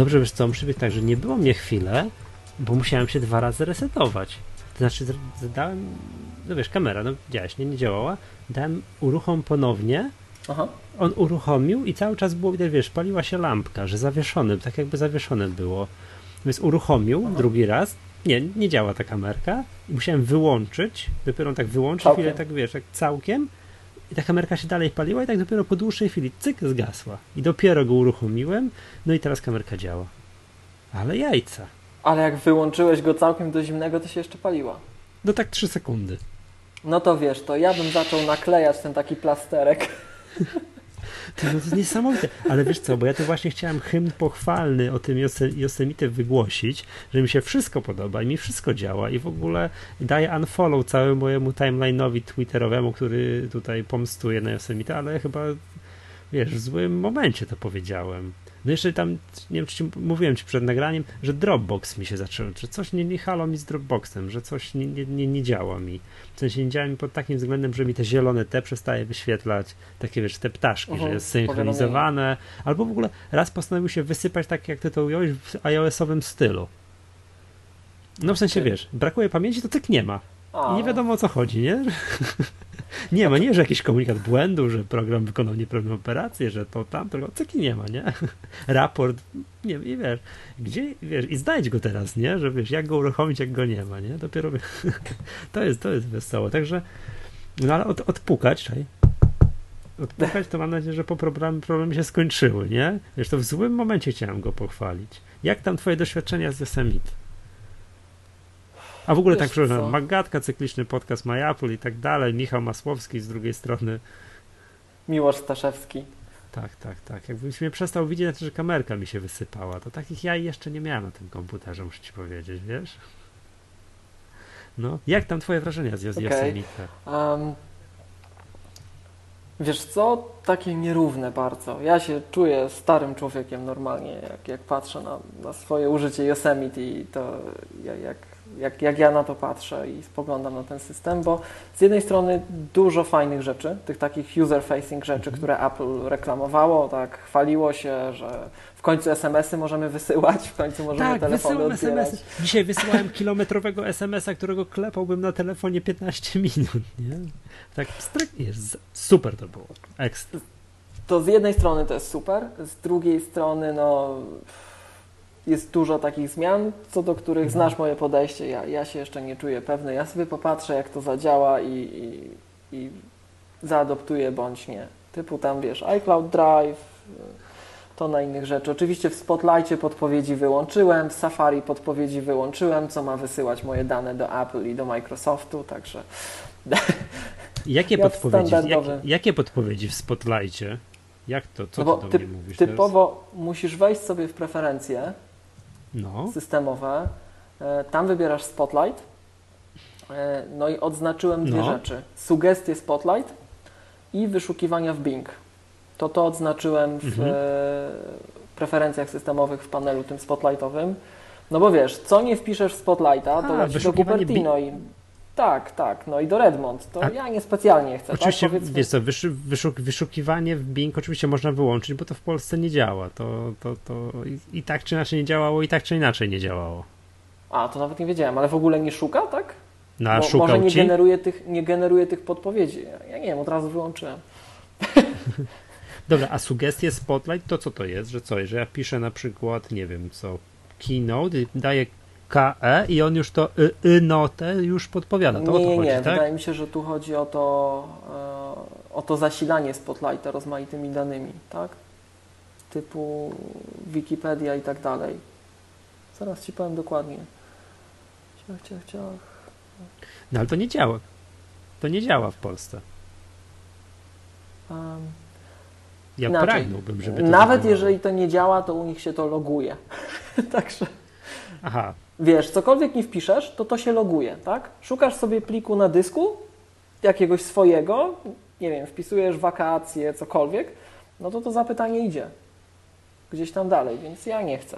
Dobrze, wiesz co, muszę być tak, że nie było mnie chwilę, bo musiałem się dwa razy resetować. To znaczy, dałem, no wiesz, kamera, no widziałeś, nie, nie działała, dałem uruchom ponownie, Aha. on uruchomił i cały czas było widać, wiesz, paliła się lampka, że zawieszony, tak jakby zawieszone było. Więc uruchomił Aha. drugi raz, nie, nie działa ta kamerka, musiałem wyłączyć, dopiero tak wyłączyć, całkiem. chwilę tak, wiesz, tak całkiem, i ta kamerka się dalej paliła i tak dopiero po dłuższej chwili cyk zgasła. I dopiero go uruchomiłem, no i teraz kamerka działa. Ale jajca. Ale jak wyłączyłeś go całkiem do zimnego, to się jeszcze paliła. No tak 3 sekundy. No to wiesz, to ja bym zaczął naklejać ten taki plasterek. To, jest niesamowite. Ale wiesz co, bo ja to właśnie chciałem hymn pochwalny o tym Yosemite wygłosić, że mi się wszystko podoba i mi wszystko działa i w ogóle daję unfollow całemu mojemu timeline'owi twitterowemu, który tutaj pomstuje na Yosemite, ale chyba wiesz, w złym momencie to powiedziałem. No jeszcze tam, nie wiem, czy ci, mówiłem ci przed nagraniem, że Dropbox mi się zaczął, że coś nie, nie halo mi z Dropboxem, że coś nie, nie, nie, nie działa mi. W sensie nie działa mi pod takim względem, że mi te zielone te przestaje wyświetlać, takie wiesz, te ptaszki, że jest synchronizowane, albo w ogóle raz postanowił się wysypać tak, jak ty to ująłeś, w iOS-owym stylu. No w sensie, wiesz, brakuje pamięci, to tyk nie ma. I nie wiadomo o co chodzi, nie? nie ma, nie, że jakiś komunikat błędu, że program wykonał nieprawidłową operację, że to tam, tylko taki nie ma, nie? Raport, nie i wiesz, gdzie, wiesz, i znajdź go teraz, nie? Że wiesz, jak go uruchomić, jak go nie ma, nie? Dopiero to jest, to jest wesoło, także no ale od, odpukać, czaj, odpukać, to mam nadzieję, że po problemy, problemy się skończyły, nie? Wiesz, to w złym momencie chciałem go pochwalić. Jak tam twoje doświadczenia z Yosemite? A w ogóle Wiesz tak, przepraszam, Magatka, cykliczny podcast My Apple i tak dalej, Michał Masłowski z drugiej strony. Miłosz Staszewski. Tak, tak, tak. Jakbyś mnie przestał widzieć, znaczy, że kamerka mi się wysypała. To takich ja jeszcze nie miałem na tym komputerze, muszę ci powiedzieć, wiesz? No, jak tam twoje wrażenia z Yosemite? Okay. Um, wiesz co? Takie nierówne bardzo. Ja się czuję starym człowiekiem normalnie, jak, jak patrzę na, na swoje użycie Yosemite i to jak jak, jak ja na to patrzę i spoglądam na ten system, bo z jednej strony dużo fajnych rzeczy, tych takich user-facing rzeczy, mhm. które Apple reklamowało, tak, chwaliło się, że w końcu SMS-y możemy wysyłać, w końcu możemy tak, telefony odbierać. SMS-y. Dzisiaj wysyłałem kilometrowego SMS-a, którego klepałbym na telefonie 15 minut, nie? Tak, jest, super to było, ekstra. To z jednej strony to jest super, z drugiej strony no jest dużo takich zmian, co do których mhm. znasz moje podejście. Ja, ja się jeszcze nie czuję pewny. Ja sobie popatrzę, jak to zadziała i, i, i zaadoptuję bądź nie. Typu tam wiesz, iCloud Drive, to na innych rzeczy. Oczywiście w Spotlightie podpowiedzi wyłączyłem, w Safari podpowiedzi wyłączyłem, co ma wysyłać moje dane do Apple i do Microsoftu, także. Jakie, ja podpowiedzi, jakie, jakie podpowiedzi w Spotlightie? Jak to? Co no ty do typ, mnie mówisz Typowo teraz? musisz wejść sobie w preferencje no. systemowe. E, tam wybierasz Spotlight. E, no i odznaczyłem dwie no. rzeczy. Sugestie Spotlight i wyszukiwania w Bing. To to odznaczyłem w mhm. E, preferencjach systemowych w panelu tym spotlightowym. No bo wiesz, co nie wpiszesz w Spotlighta, to leci do Cupertino i tak, tak. No i do Redmond. To A ja niespecjalnie chcę. Tak? Oczywiście, tak? wiesz co, wyszuk wyszukiwanie w Bing oczywiście można wyłączyć, bo to w Polsce nie działa. To, to, to i, i, tak czy inaczej nie działało, i tak czy inaczej nie działało. A, to nawet nie wiedziałem, ale w ogóle nie szuka, tak? No, szukał może nie ci? generuje, tych, nie generuje tych podpowiedzi. Ja nie wiem, od razu wyłączyłem. Dobra, a sugestie Spotlight to co to jest? Że co, że ja piszę na przykład, nie wiem co, Keynote, daję KE i on już to y, y notę już podpowiada. To nie, nie, nie. Tak? Wydaje mi się, że tu chodzi o to, e, o to zasilanie Spotlighta rozmaitymi danymi, tak? Typu Wikipedia i tak dalej. Zaraz Ci powiem dokładnie. Ciach, ciach, ciach. No ale to nie działa. To nie działa w Polsce. Um, ja inaczej. pragnąłbym, żeby to Nawet jeżeli to nie działa, to u nich się to loguje. Także. Aha, wiesz, cokolwiek nie wpiszesz, to to się loguje, tak? Szukasz sobie pliku na dysku, jakiegoś swojego, nie wiem, wpisujesz wakacje, cokolwiek, no to to zapytanie idzie gdzieś tam dalej, więc ja nie chcę.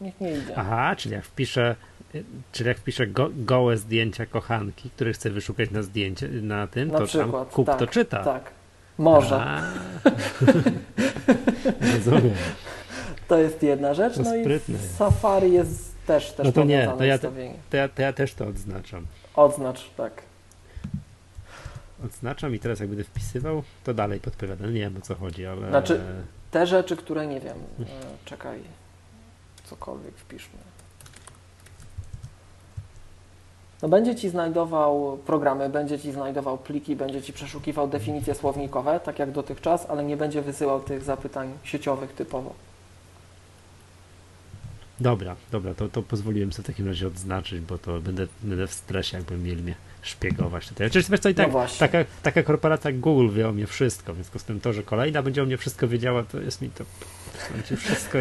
Niech nie idzie. Aha, czyli jak wpiszę, czyli jak wpiszę go, gołe zdjęcia kochanki, które chcę wyszukać na zdjęcie, na tym, na to przykład, tam kup tak, to czyta. Tak, może. Rozumiem. To jest jedna rzecz. No i. Safari jest też, też No to nie, to ja, to, ja, to ja też to odznaczam. Odznacz, tak. Odznaczam i teraz jak będę wpisywał, to dalej podpowiadam. Nie wiem o co chodzi, ale... Znaczy- Te rzeczy, które nie wiem. E, czekaj. Cokolwiek wpiszmy. No będzie ci znajdował programy, będzie ci znajdował pliki, będzie ci przeszukiwał definicje słownikowe, tak jak dotychczas, ale nie będzie wysyłał tych zapytań sieciowych typowo. Dobra, dobra, to, to pozwoliłem sobie w takim razie odznaczyć, bo to będę, będę w stresie, jakby mieli mnie szpiegować tutaj. Oczywiście wiesz co, i tak, No taka, taka korporacja jak Google wie o mnie wszystko, w związku z tym to, że kolejna będzie o mnie wszystko wiedziała, to jest mi to znaczy wszystko,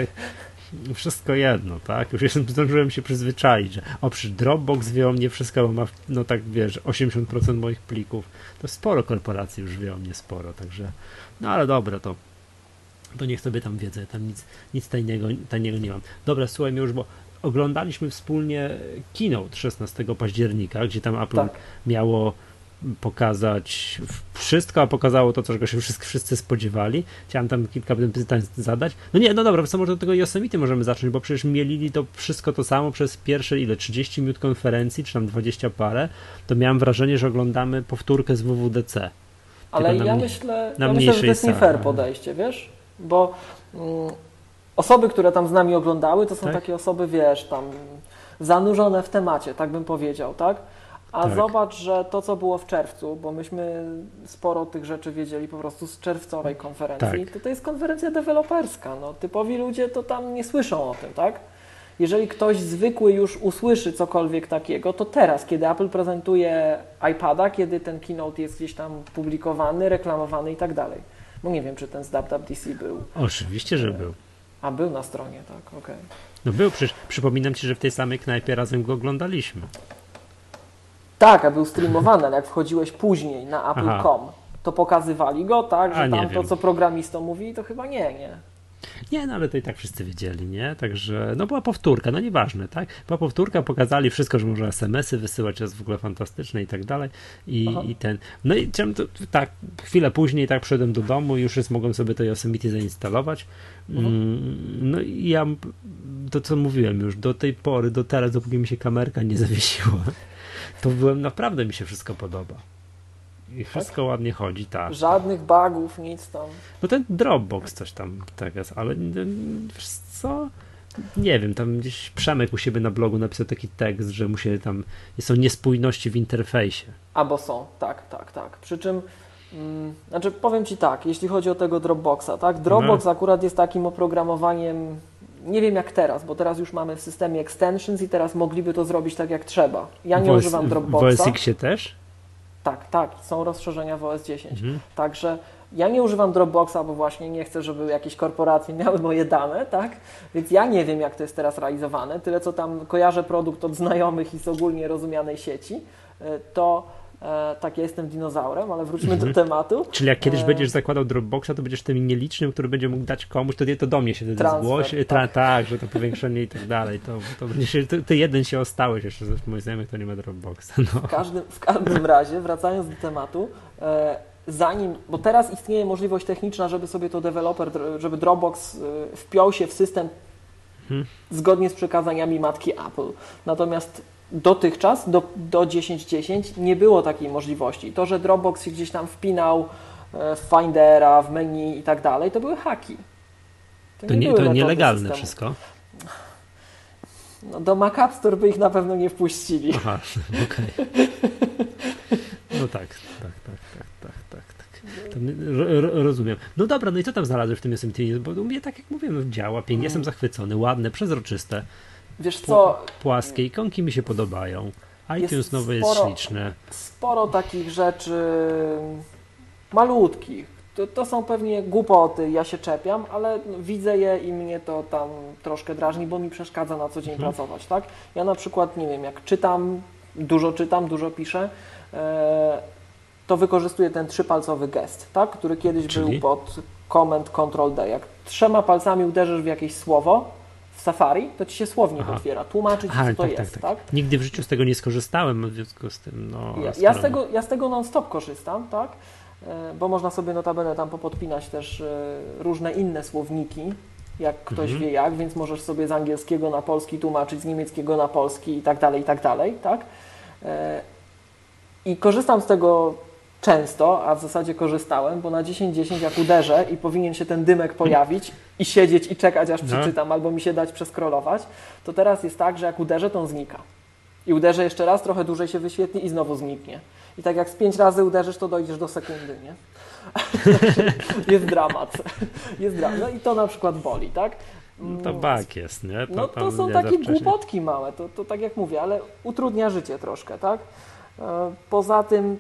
wszystko jedno, tak? Już jestem, zdążyłem się przyzwyczaić, że o, przy Dropbox wie o mnie wszystko, bo ma, no tak wiesz, 80% moich plików, to sporo korporacji już wie o mnie sporo, także, no ale dobra, to to niech sobie tam wiedzę, tam nic, nic tajnego, tajnego nie mam. Dobra, słuchaj już, bo oglądaliśmy wspólnie keynote 16 października, gdzie tam Apple Tak. miało pokazać wszystko, a pokazało to, czego się wszyscy, wszyscy spodziewali. Chciałem tam kilka pytań zadać. No nie, no dobra, co może do tego Yosemite możemy zacząć, bo przecież mielili to wszystko to samo przez pierwsze, ile, 30 minut konferencji, czy tam 20 parę, to miałem wrażenie, że oglądamy powtórkę z WWDC. Ale ja myślę, na ja myślę, że to jest nie fair podejście, wiesz? Bo mm, osoby, które tam z nami oglądały, to są Tak. takie osoby, wiesz, tam zanurzone w temacie, tak bym powiedział, tak? A Tak. zobacz, że to, co było w czerwcu, bo myśmy sporo tych rzeczy wiedzieli po prostu z czerwcowej konferencji, Tak. to to jest konferencja deweloperska. No, typowi ludzie to tam nie słyszą o tym, tak? Jeżeli ktoś zwykły już usłyszy cokolwiek takiego, to teraz, kiedy Apple prezentuje iPada, kiedy ten keynote jest gdzieś tam publikowany, reklamowany i tak dalej. Bo nie wiem, czy ten z WWDC był. Oczywiście, że był. A, był na stronie, tak, okej. No był, przecież przypominam ci, że w tej samej knajpie razem go oglądaliśmy. Tak, a był streamowany, ale jak wchodziłeś później na apple.com, to pokazywali go, tak, A, że nie tam to, wiem. co programistom mówi, to chyba nie, nie. Nie, no ale to i tak wszyscy wiedzieli, nie? Także, no była powtórka, no nieważne, tak? Była powtórka, pokazali wszystko, że można SMS-y wysyłać, jest w ogóle fantastyczne i tak dalej. I, Aha. i ten, no i chciałem to, tak, chwilę później tak przyszedłem do domu, już jest, mogłem sobie to Yosemite zainstalować. Mm, No i ja, to co mówiłem już, do tej pory, do teraz, dopóki mi się kamerka nie zawiesiła, to byłem, naprawdę mi się wszystko podoba. I wszystko ładnie chodzi, tak. Żadnych bugów, nic tam. No ten Dropbox coś tam tak jest, ale wiesz co? Nie wiem, tam gdzieś Przemek u siebie na blogu napisał taki tekst, że mu się tam są niespójności w interfejsie. Albo są, tak, tak, tak. Przy czym, mm, znaczy powiem Ci tak, jeśli chodzi o tego Dropboxa, tak, Dropbox akurat jest takim oprogramowaniem, nie wiem jak teraz, bo teraz już mamy w systemie extensions i teraz mogliby to zrobić tak jak trzeba. Ja nie W OS używam W Dropboxa. OS X też? Tak, tak, są rozszerzenia w OS 10. Mhm. Także ja nie używam Dropboxa, bo właśnie nie chcę, żeby jakieś korporacje miały moje dane, tak? Więc ja nie wiem, jak to jest teraz realizowane. Tyle, co tam kojarzę produkt od znajomych i z ogólnie rozumianej sieci, e, to e, tak, ja jestem dinozaurem, ale wróćmy Mhm. do tematu. Czyli jak kiedyś E, będziesz zakładał Dropboxa, to będziesz tym nielicznym, który będzie mógł dać komuś, to, to do mnie się wtedy Transfer. Tra, tak. tak. że to powiększenie i tak dalej. To, to będzie się, ty, ty jeden się ostałeś jeszcze, ze moich znajomych to nie ma Dropboxa. No. W każdym, w każdym razie, wracając do tematu, e, zanim, bo teraz istnieje możliwość techniczna, żeby sobie to deweloper, żeby Dropbox e, wpiął się w system Mhm. zgodnie z przekazaniami matki Apple. Natomiast dotychczas, do, do 10.10 nie było takiej możliwości. To, że Dropbox się gdzieś tam wpinał e, w Findera, w menu i tak dalej, to były haki. To, nie nie, były to nielegalne systemu. wszystko. No, do Mac App Store by ich na pewno nie wpuścili. Aha, okej. No tak, tak, tak, tak, tak, tak, tak. To ro, ro, rozumiem. No dobra, no i co tam znalazłeś w tym Yosemite? Bo mnie, tak jak mówiłem, no, działa pięknie, jestem zachwycony, ładne, przezroczyste, Wiesz co, płaskie, ikonki mi się podobają. iTunes Jest nowe jest sporo- śliczne. sporo takich rzeczy malutkich. To, to są pewnie głupoty, ja się czepiam, ale widzę je i mnie to tam troszkę drażni, bo mi przeszkadza na co dzień Mhm. pracować, tak? Ja na przykład, nie wiem, jak czytam, dużo czytam, dużo piszę, e, to wykorzystuję ten trzypalcowy gest, tak? Który kiedyś Czyli? był pod Command Control D. Jak trzema palcami uderzysz w jakieś słowo Safari, to ci się słownik Aha. otwiera, tłumaczy ci, Aha, co to tak, jest, tak, tak? tak. Nigdy w życiu z tego nie skorzystałem, w związku z tym, no... Ja, ja, z tego, ja z tego non-stop korzystam, tak? E, Bo można sobie notabene tam popodpinać też e, różne inne słowniki jak ktoś Mhm. wie jak, więc możesz sobie z angielskiego na polski tłumaczyć, z niemieckiego na polski i tak dalej, i tak dalej, tak? E, I korzystam z tego często, a w zasadzie korzystałem, bo na 10-10 jak uderzę i powinien się ten dymek pojawić i siedzieć i czekać aż No. przeczytam, albo mi się dać przeskrolować, to teraz jest tak, że jak uderzę, to on znika. I uderzę jeszcze raz, trochę dłużej się wyświetli i znowu zniknie. I tak jak z pięć razy uderzysz, to dojdziesz do sekundy, nie? jest dramat. Jest dramat. No i to na przykład boli, tak? No to bug jest, nie? No to są takie głupotki małe, to, to tak jak mówię, ale utrudnia życie troszkę, tak? E, Poza tym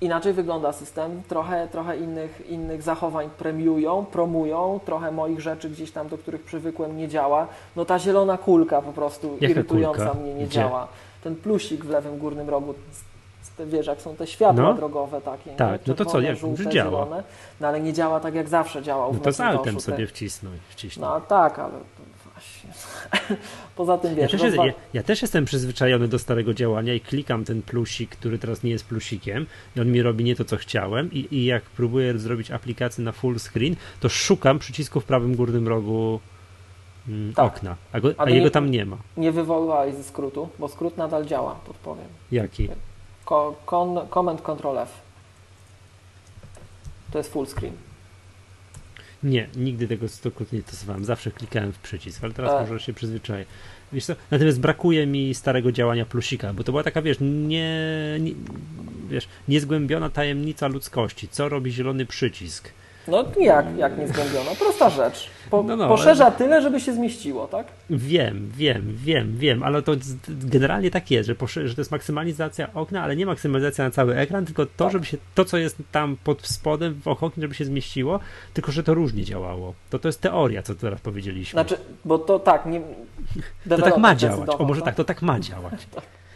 inaczej wygląda system, trochę, trochę innych, innych zachowań premiują, promują, trochę moich rzeczy gdzieś tam, do których przywykłem nie działa. No ta zielona kulka po prostu Jaka irytująca kulka? mnie nie Gdzie? działa. Ten plusik w lewym górnym rogu, te, wiesz, jak są te światła No. drogowe takie, Tak, nie? no to co, jak- żółte, działa. zielone, no ale nie działa tak jak zawsze działał w No to z altem Te- sobie wcisnąć. no tak, ale właśnie. Poza tym Ja wiesz, też, jest, rozwa- ja, ja też jestem przyzwyczajony do starego działania i klikam ten plusik, który teraz nie jest plusikiem i on mi robi nie to, co chciałem i, i jak próbuję zrobić aplikację na full screen, to szukam przycisku w prawym górnym rogu mm, Tak. okna, a, go, a Ale jego nie- tam nie ma. nie wywoływałeś ze skrótu, bo skrót nadal działa, podpowiem. Jaki? Ko- con, command Control F. To jest full screen. Nie, nigdy tego stokrotnie nie stosowałem. Zawsze klikałem w przycisk, ale teraz E. może się przyzwyczaję. Wiesz co? Natomiast brakuje mi starego działania plusika, bo to była taka, wiesz, nie, nie, wiesz, niezgłębiona tajemnica ludzkości. Co robi zielony przycisk? No jak, jak nie zgłębiono? Prosta rzecz. Po, No, no, poszerza tyle, żeby się zmieściło, tak? Wiem, wiem, wiem, wiem, ale to generalnie tak jest, że, że to jest maksymalizacja okna, ale nie maksymalizacja na cały ekran, tylko to, Tak. żeby się, to co jest tam pod spodem w oknie, żeby się zmieściło, tylko że to różnie działało. To to jest teoria, co teraz powiedzieliśmy. Znaczy, bo to tak, nie... to tak ma działać. O, może tak, to tak ma działać.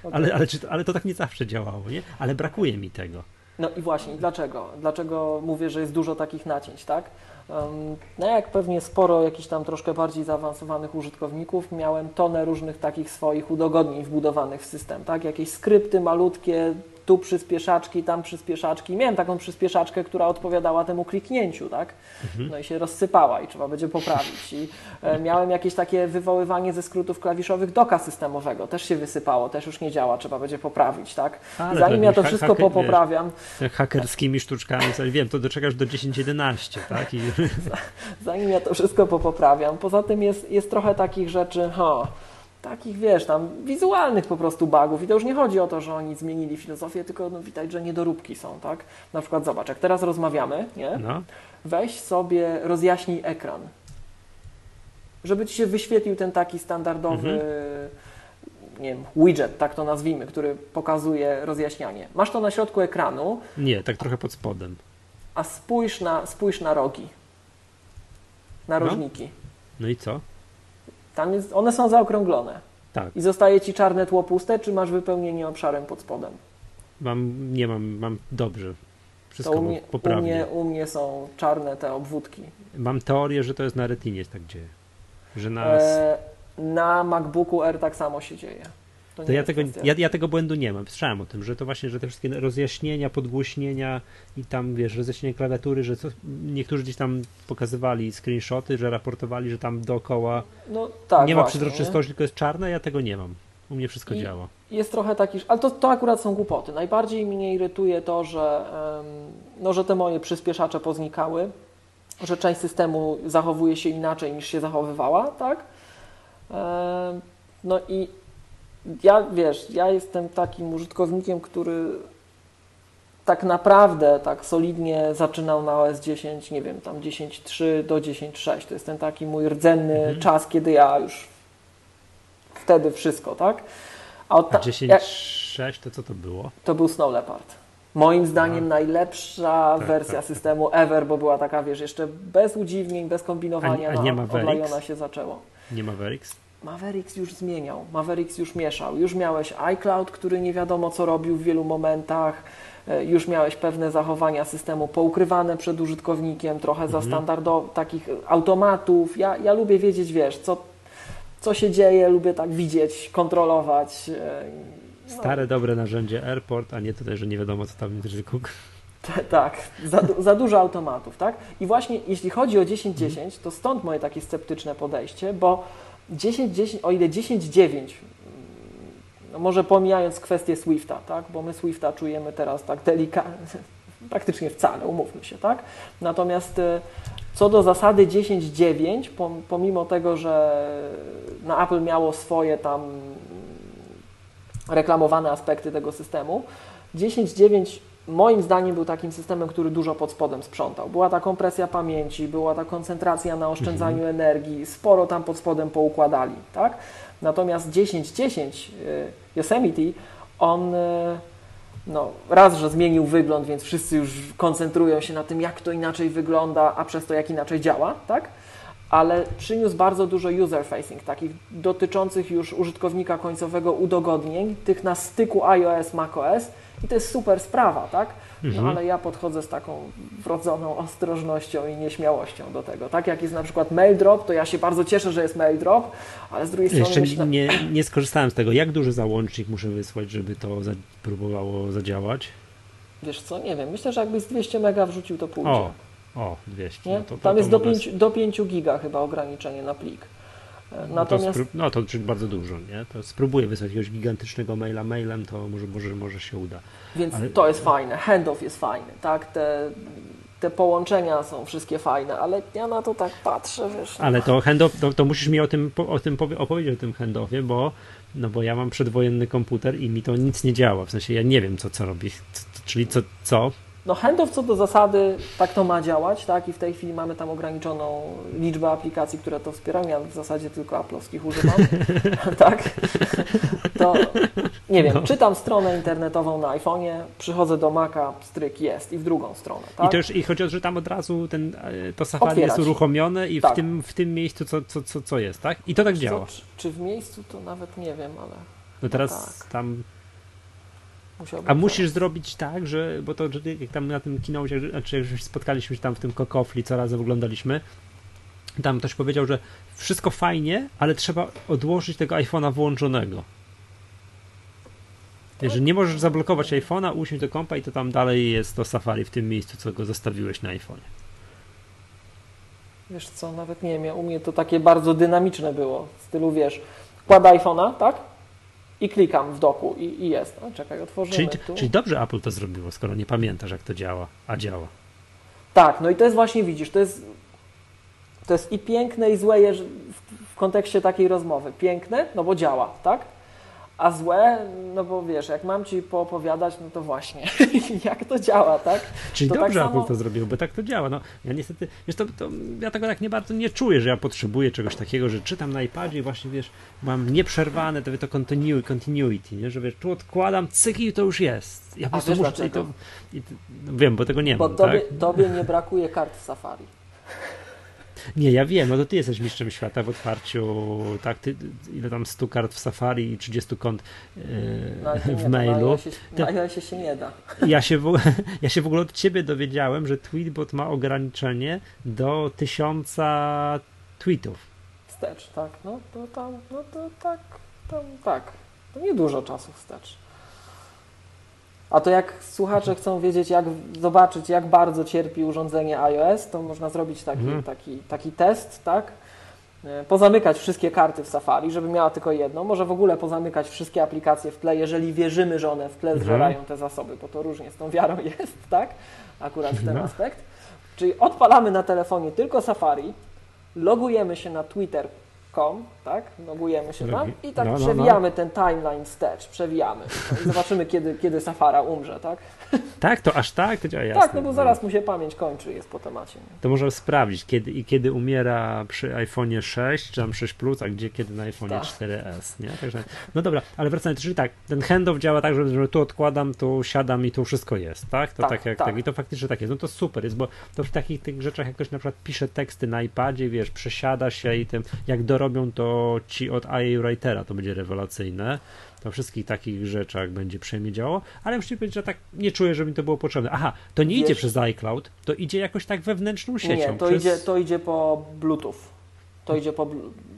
Okej. Ale, ale, czy, ale to tak nie zawsze działało, nie? Ale brakuje mi tego. No i właśnie, dlaczego? Dlaczego mówię, że jest dużo takich nacięć, tak? No jak pewnie sporo jakichś tam troszkę bardziej zaawansowanych użytkowników, miałem tonę różnych takich swoich udogodnień wbudowanych w system, tak? Jakieś skrypty malutkie, tu przyspieszaczki, tam przyspieszaczki. Miałem taką przyspieszaczkę, która odpowiadała temu kliknięciu, tak? No i się rozsypała i trzeba będzie poprawić. I e, miałem jakieś takie wywoływanie ze skrótów klawiszowych doka systemowego, też się wysypało, też już nie działa, trzeba będzie poprawić, tak? Ale Zanim ja to wszystko haker- wiesz, popoprawiam, Hakerskimi sztuczkami, wiem, to doczekasz do 10-11, tak? I, zanim ja to wszystko popoprawiam. Poza tym jest, jest trochę takich rzeczy, ha, takich wiesz, tam wizualnych po prostu bugów i to już nie chodzi o to, że oni zmienili filozofię, tylko no, widać, że niedoróbki są, tak? Na przykład zobacz, jak teraz rozmawiamy, nie? no, Weź sobie, rozjaśnij ekran, żeby Ci się wyświetlił ten taki standardowy Mhm. nie wiem, widget, tak to nazwijmy, który pokazuje rozjaśnianie. Masz to na środku ekranu, nie, tak trochę pod spodem. a spójrz na, spójrz na rogi, na No. rożniki. No i co? Tam jest, one są zaokrąglone. Tak, I zostaje Ci czarne tło puste, czy masz wypełnienie obszarem pod spodem? mam, nie mam, mam dobrze. To Wszystko u mnie, u, poprawnie. mnie, u mnie są czarne te obwódki. Mam teorię, że to jest na retinie tak dzieje. Że na... E, na MacBooku R tak samo się dzieje. To nie ja tego, ja, ja tego błędu nie mam. Słyszałem o tym, że to właśnie, że te wszystkie rozjaśnienia, podgłośnienia i tam, wiesz, rozjaśnienie klawiatury, że co, niektórzy gdzieś tam pokazywali screenshoty, że raportowali, że tam dookoła No tak, nie ma właśnie, przezroczystości, tylko jest czarne, ja tego nie mam. U mnie wszystko I- działa. Jest trochę taki, ale to, to akurat są głupoty. Najbardziej mnie irytuje to, że, no, że te moje przyspieszacze poznikały, że część systemu zachowuje się inaczej niż się zachowywała, tak? No i ja, wiesz, ja jestem takim użytkownikiem, który tak naprawdę tak solidnie zaczynał na OS 10, nie wiem, tam 10.3 do 10.6. To jest ten taki mój rdzenny Mhm. czas, kiedy ja już wtedy wszystko, tak? A od A ta- 10.6 to co to było? to był Snow Leopard. Moim zdaniem A. najlepsza Tak, wersja tak. systemu ever, bo była taka, wiesz, jeszcze bez udziwnień, bez kombinowania, A- a no, nie od Mavericks? Liona się zaczęło. Nie Mavericks? Mavericks już zmieniał, Mavericks już mieszał. Już miałeś iCloud, który nie wiadomo co robił w wielu momentach. E, Już miałeś pewne zachowania systemu poukrywane przed użytkownikiem, trochę za Mhm. standardowych takich automatów. Ja, ja lubię wiedzieć, wiesz, co, co się dzieje, lubię tak widzieć, kontrolować. e, no. Stare, dobre narzędzie Airport, a nie tutaj, że nie wiadomo co tam tylko tak, za, za dużo automatów, tak? I właśnie jeśli chodzi o 10.10, to stąd moje takie sceptyczne podejście, bo 10.10, o ile 10.9 no może pomijając kwestię Swifta, tak? bo my Swifta czujemy teraz tak delikatnie, praktycznie wcale, umówmy się, tak? Natomiast e, co do zasady 10.9, pomimo tego, że na Apple miało swoje tam reklamowane aspekty tego systemu, 10.9 moim zdaniem był takim systemem, który dużo pod spodem sprzątał. Była ta kompresja pamięci, była ta koncentracja na oszczędzaniu mhm. energii, sporo tam pod spodem poukładali, tak? Natomiast 10.10 y, Yosemite, on y, no, raz, że zmienił wygląd, więc wszyscy już koncentrują się na tym, jak to inaczej wygląda, a przez to jak inaczej działa, tak? Ale przyniósł bardzo dużo user facing, takich dotyczących już użytkownika końcowego udogodnień, tych na styku iOS, macOS i to jest super sprawa, tak? No mhm. ale ja podchodzę z taką wrodzoną ostrożnością i nieśmiałością do tego. Tak jak jest na przykład mail drop, to ja się bardzo cieszę, że jest mail drop, ale z drugiej strony. Jeszcze myślę... nie, nie skorzystałem z tego. Jak duży załącznik muszę wysłać, żeby to za, próbowało zadziałać? Wiesz co, nie wiem. Myślę, że jakbyś 200 mega wrzucił, to pójdzie. O, o 200. Nie? No to, to, Tam jest do 5, do 5 giga chyba ograniczenie na plik. Natomiast... No to, no to bardzo dużo, nie? To spróbuję wysłać jakiegoś gigantycznego maila mailem, to może, może, może się uda. Więc ale... to jest fajne, handoff jest fajny, tak? Te, te połączenia są wszystkie fajne, ale ja na to tak patrzę, wiesz. No. Ale to handoff, to, to musisz mi o tym, o tym opowiedzieć, o tym handoffie, bo, no bo ja mam przedwojenny komputer i mi to nic nie działa, w sensie ja nie wiem, co, co robi, czyli co, co no handoff co do zasady tak to ma działać, tak? I w tej chwili mamy tam ograniczoną liczbę aplikacji, które to wspierają. Ja w zasadzie tylko aplowskich używam, tak? To nie wiem, no. czytam stronę internetową na iPhone'ie, przychodzę do Maca, stryk jest i w drugą stronę, tak? I to już, i chodzi o to, że tam od razu ten, e, to Safari Otwierać. jest uruchomione i tak. w, tym, w tym miejscu co, co, co, co jest, tak? I to tak działa. czy, czy, w miejscu to nawet nie wiem, ale... No teraz tak. tam a musisz zrobić tak, że, bo to jak tam na tym kinocie, znaczy jak spotkaliśmy się tam w tym kokofli, co razem oglądaliśmy, tam ktoś powiedział, że wszystko fajnie, ale trzeba odłożyć tego iPhone'a włączonego. Że nie możesz zablokować iPhone'a, usiąść do kompa i to tam dalej jest to Safari w tym miejscu, co go zostawiłeś na iPhone'ie. Wiesz co, nawet nie wiem, u mnie to takie bardzo dynamiczne było, w stylu wiesz, kładę iPhone'a, tak? I klikam w doku i, i jest. No, czekaj, otworzymy czyli, tu. Czyli dobrze Apple to zrobiło, skoro nie pamiętasz, jak to działa, a działa. Tak, no i to jest właśnie, widzisz, to jest, to jest i piękne, i złe w, w kontekście takiej rozmowy. Piękne, no bo działa, tak? A złe, no bo wiesz, jak mam ci poopowiadać, no to właśnie, jak to działa, tak? Czyli to dobrze tak samo... Apple to zrobił, bo tak to działa. No, ja niestety, wiesz, to, to, ja tego tak nie bardzo nie czuję, że ja potrzebuję czegoś takiego, że czytam na iPadzie i właśnie, wiesz, mam nieprzerwane to, to continuity, continuity, nie? że wiesz, tu odkładam, cyki i to już jest. Ja po prostu muszę, i to, i no wiem, bo tego nie bo mam, tobie, tak? tobie nie brakuje kart Safari. Nie, ja wiem, no to ty jesteś mistrzem świata w otwarciu, tak, ty, ile tam 100 kart w Safari i 30 kont yy, no, w nie, mailu. Się, na się, się nie da. Ja się, w, ja się w ogóle od ciebie dowiedziałem, że Tweetbot ma ograniczenie do tysiąca tweetów. Wstecz, tak, no to tam, no to tak, tam, tak, to nie dużo czasu wstecz. A to jak słuchacze chcą wiedzieć, jak zobaczyć, jak bardzo cierpi urządzenie iOS, to można zrobić taki, mhm. taki, taki test, tak? E, pozamykać wszystkie karty w Safari, żeby miała tylko jedną. Może w ogóle pozamykać wszystkie aplikacje w tle, jeżeli wierzymy, że one w tle mhm. zżerają te zasoby, bo to różnie z tą wiarą jest, tak? Akurat ten no. aspekt. Czyli odpalamy na telefonie tylko Safari, logujemy się na Twitter com, tak? Logujemy się tam i tak no, no, przewijamy no. ten timeline wstecz, przewijamy. I zobaczymy, kiedy, kiedy Safara umrze, tak? Tak, to aż tak? To działa jasne. Tak, no bo zaraz mu się pamięć kończy, jest po temacie. Nie? To możemy sprawdzić, kiedy, i kiedy umiera przy iPhone'ie 6, czy tam 6 Plus, a gdzie kiedy na iPhone'ie tak. 4S, nie? Także, no dobra, ale wracając, czyli tak, ten handoff działa tak, że, że tu odkładam, tu siadam i tu wszystko jest, tak? To tak, tak jak tak. tak. I to faktycznie tak jest. No to super jest, bo to w takich tych rzeczach jakoś na przykład pisze teksty na iPadzie, wiesz, przesiada się i tym, jak dorobią to ci od IA Writera, to będzie rewelacyjne to wszystkich takich rzeczach będzie przejmie działo, ale muszę powiedzieć, że tak nie czuję, żeby mi to było potrzebne. Aha, to nie idzie przez iCloud, to idzie jakoś tak wewnętrzną siecią. Nie, to, przez... idzie, to idzie po Bluetooth. To idzie po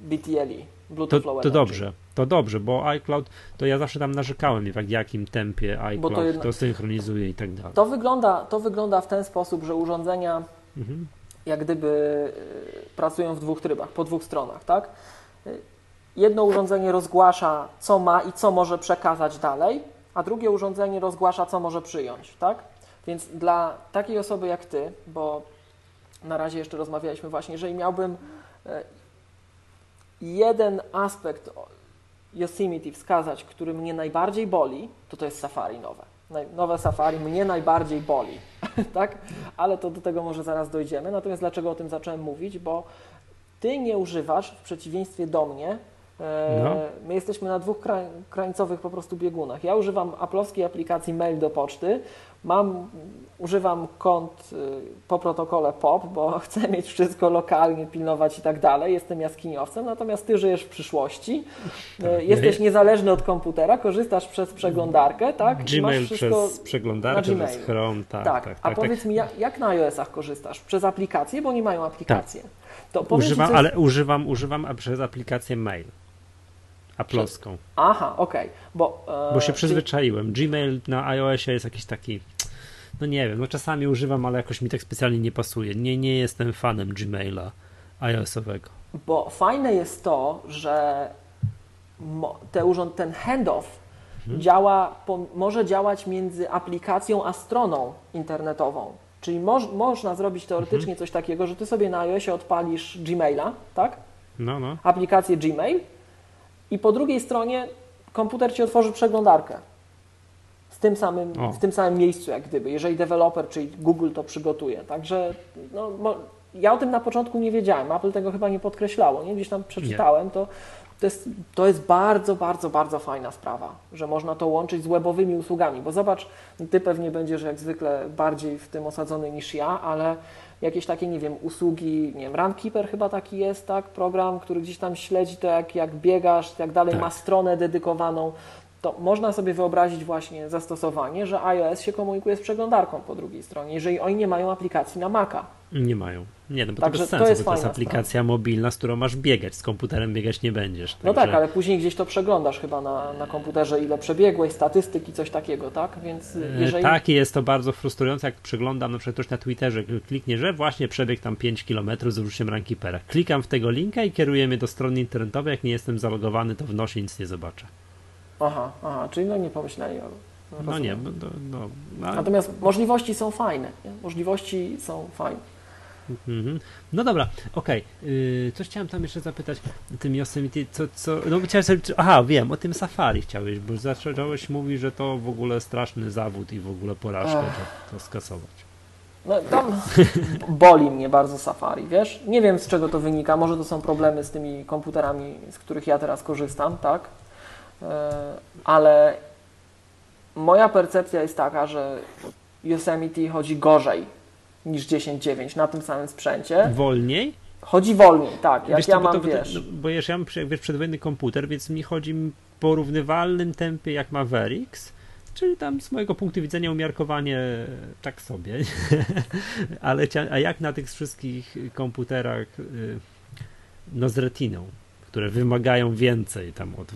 BTLI. Bluetooth to, to dobrze. to dobrze, bo iCloud, to ja zawsze tam narzekałem, w jakim tempie iCloud to, to, synchronizuje i tak dalej. To wygląda, to wygląda w ten sposób, że urządzenia mhm. Jak gdyby y, pracują w dwóch trybach, po dwóch stronach, tak? Y, jedno urządzenie rozgłasza, co ma i co może przekazać dalej, a drugie urządzenie rozgłasza, co może przyjąć, tak? Więc dla takiej osoby jak Ty, bo na razie jeszcze rozmawialiśmy właśnie, jeżeli miałbym e, jeden aspekt Yosemite wskazać, który mnie najbardziej boli, to to jest Safari nowe. Nowe Safari mnie najbardziej boli, tak? Ale to do tego może zaraz dojdziemy. Natomiast dlaczego o tym zacząłem mówić? Bo Ty nie używasz, w przeciwieństwie do mnie, e, no. My jesteśmy na dwóch krańcowych po prostu biegunach. Ja używam aplowskiej aplikacji mail do poczty, Mam, używam kont y, po protokole POP, bo chcę mieć wszystko lokalnie, pilnować i tak dalej. Jestem jaskiniowcem, natomiast ty żyjesz w przyszłości. Y, tak. Jesteś niezależny od komputera, korzystasz przez przeglądarkę, tak? Gmail przez przeglądarkę, przez Chrome, tak. tak, tak A tak, powiedz tak. mi, jak, jak na iOS-ach korzystasz? Przez aplikację, bo nie mają aplikacji. To używam, coś... ale używam, używam przez aplikację mail. Aploską. Aha, okej. Okay. Bo, e, Bo się przyzwyczaiłem. Gmail na iOSie jest jakiś taki no nie wiem, no czasami używam, ale jakoś mi tak specjalnie nie pasuje. Nie, nie jestem fanem Gmaila iOS-owego. Bo fajne jest to, że te urząd, ten handoff hmm. działa, może działać między aplikacją a stroną internetową. Czyli moż, można zrobić teoretycznie hmm. coś takiego, że ty sobie na iOSie odpalisz Gmaila, tak? No, no. Aplikację Gmail i po drugiej stronie komputer ci otworzy przeglądarkę w tym samym, w tym samym miejscu, jak gdyby, jeżeli deweloper, czyli Google to przygotuje. Także no, ja o tym na początku nie wiedziałem, Apple tego chyba nie podkreślało, nie? Gdzieś tam przeczytałem, to, to, jest, to jest bardzo, bardzo, bardzo fajna sprawa, że można to łączyć z webowymi usługami, bo zobacz, ty pewnie będziesz jak zwykle bardziej w tym osadzony niż ja, ale jakieś takie, nie wiem, usługi, nie wiem, Runkeeper chyba taki jest, tak, program, który gdzieś tam śledzi to, jak, jak biegasz, tak dalej, tak. ma stronę dedykowaną, to można sobie wyobrazić właśnie zastosowanie, że iOS się komunikuje z przeglądarką po drugiej stronie, jeżeli oni nie mają aplikacji na Maca. Nie mają. Nie, no bo Także to bez sensu, to jest, bo to jest aplikacja sprawa. mobilna, z którą masz biegać, z komputerem biegać nie będziesz. Także... No tak, ale później gdzieś to przeglądasz chyba na, na komputerze, ile przebiegłeś, statystyki, coś takiego, tak? Więc e, jeżeli... Tak, jest to bardzo frustrujące, jak przeglądam na przykład ktoś na Twitterze, kliknie, że właśnie przebieg tam 5 km z użyciem Rankipera. Klikam w tego linka i kieruje mnie do strony internetowej, jak nie jestem zalogowany, to wnoszę i nic nie zobaczę. Aha, aha, czyli no nie pomyśleli o. No, no nie, no, no, no, Natomiast możliwości są fajne. Nie? Możliwości są fajne. Mhm. No dobra, okej. Okay. coś chciałem tam jeszcze zapytać tym Yosemite, co, co, no chciałem sobie, aha, wiem, o tym safari chciałeś, bo zacząłeś mówić, że to w ogóle straszny zawód i w ogóle porażka, to, to skasować. No tam boli mnie bardzo safari, wiesz? Nie wiem z czego to wynika, może to są problemy z tymi komputerami, z których ja teraz korzystam, tak? E, ale moja percepcja jest taka, że Yosemite chodzi gorzej niż 10.9 na tym samym sprzęcie. Wolniej? Chodzi wolniej, tak. Jak wiesz, ja mam, to, wiesz... No, bo wiesz, ja mam wiesz, przedwojenny komputer, więc mi chodzi w porównywalnym tempie jak Mavericks, czyli tam z mojego punktu widzenia umiarkowanie tak sobie. Ale a jak na tych wszystkich komputerach y, no z retiną? Które wymagają więcej tam od,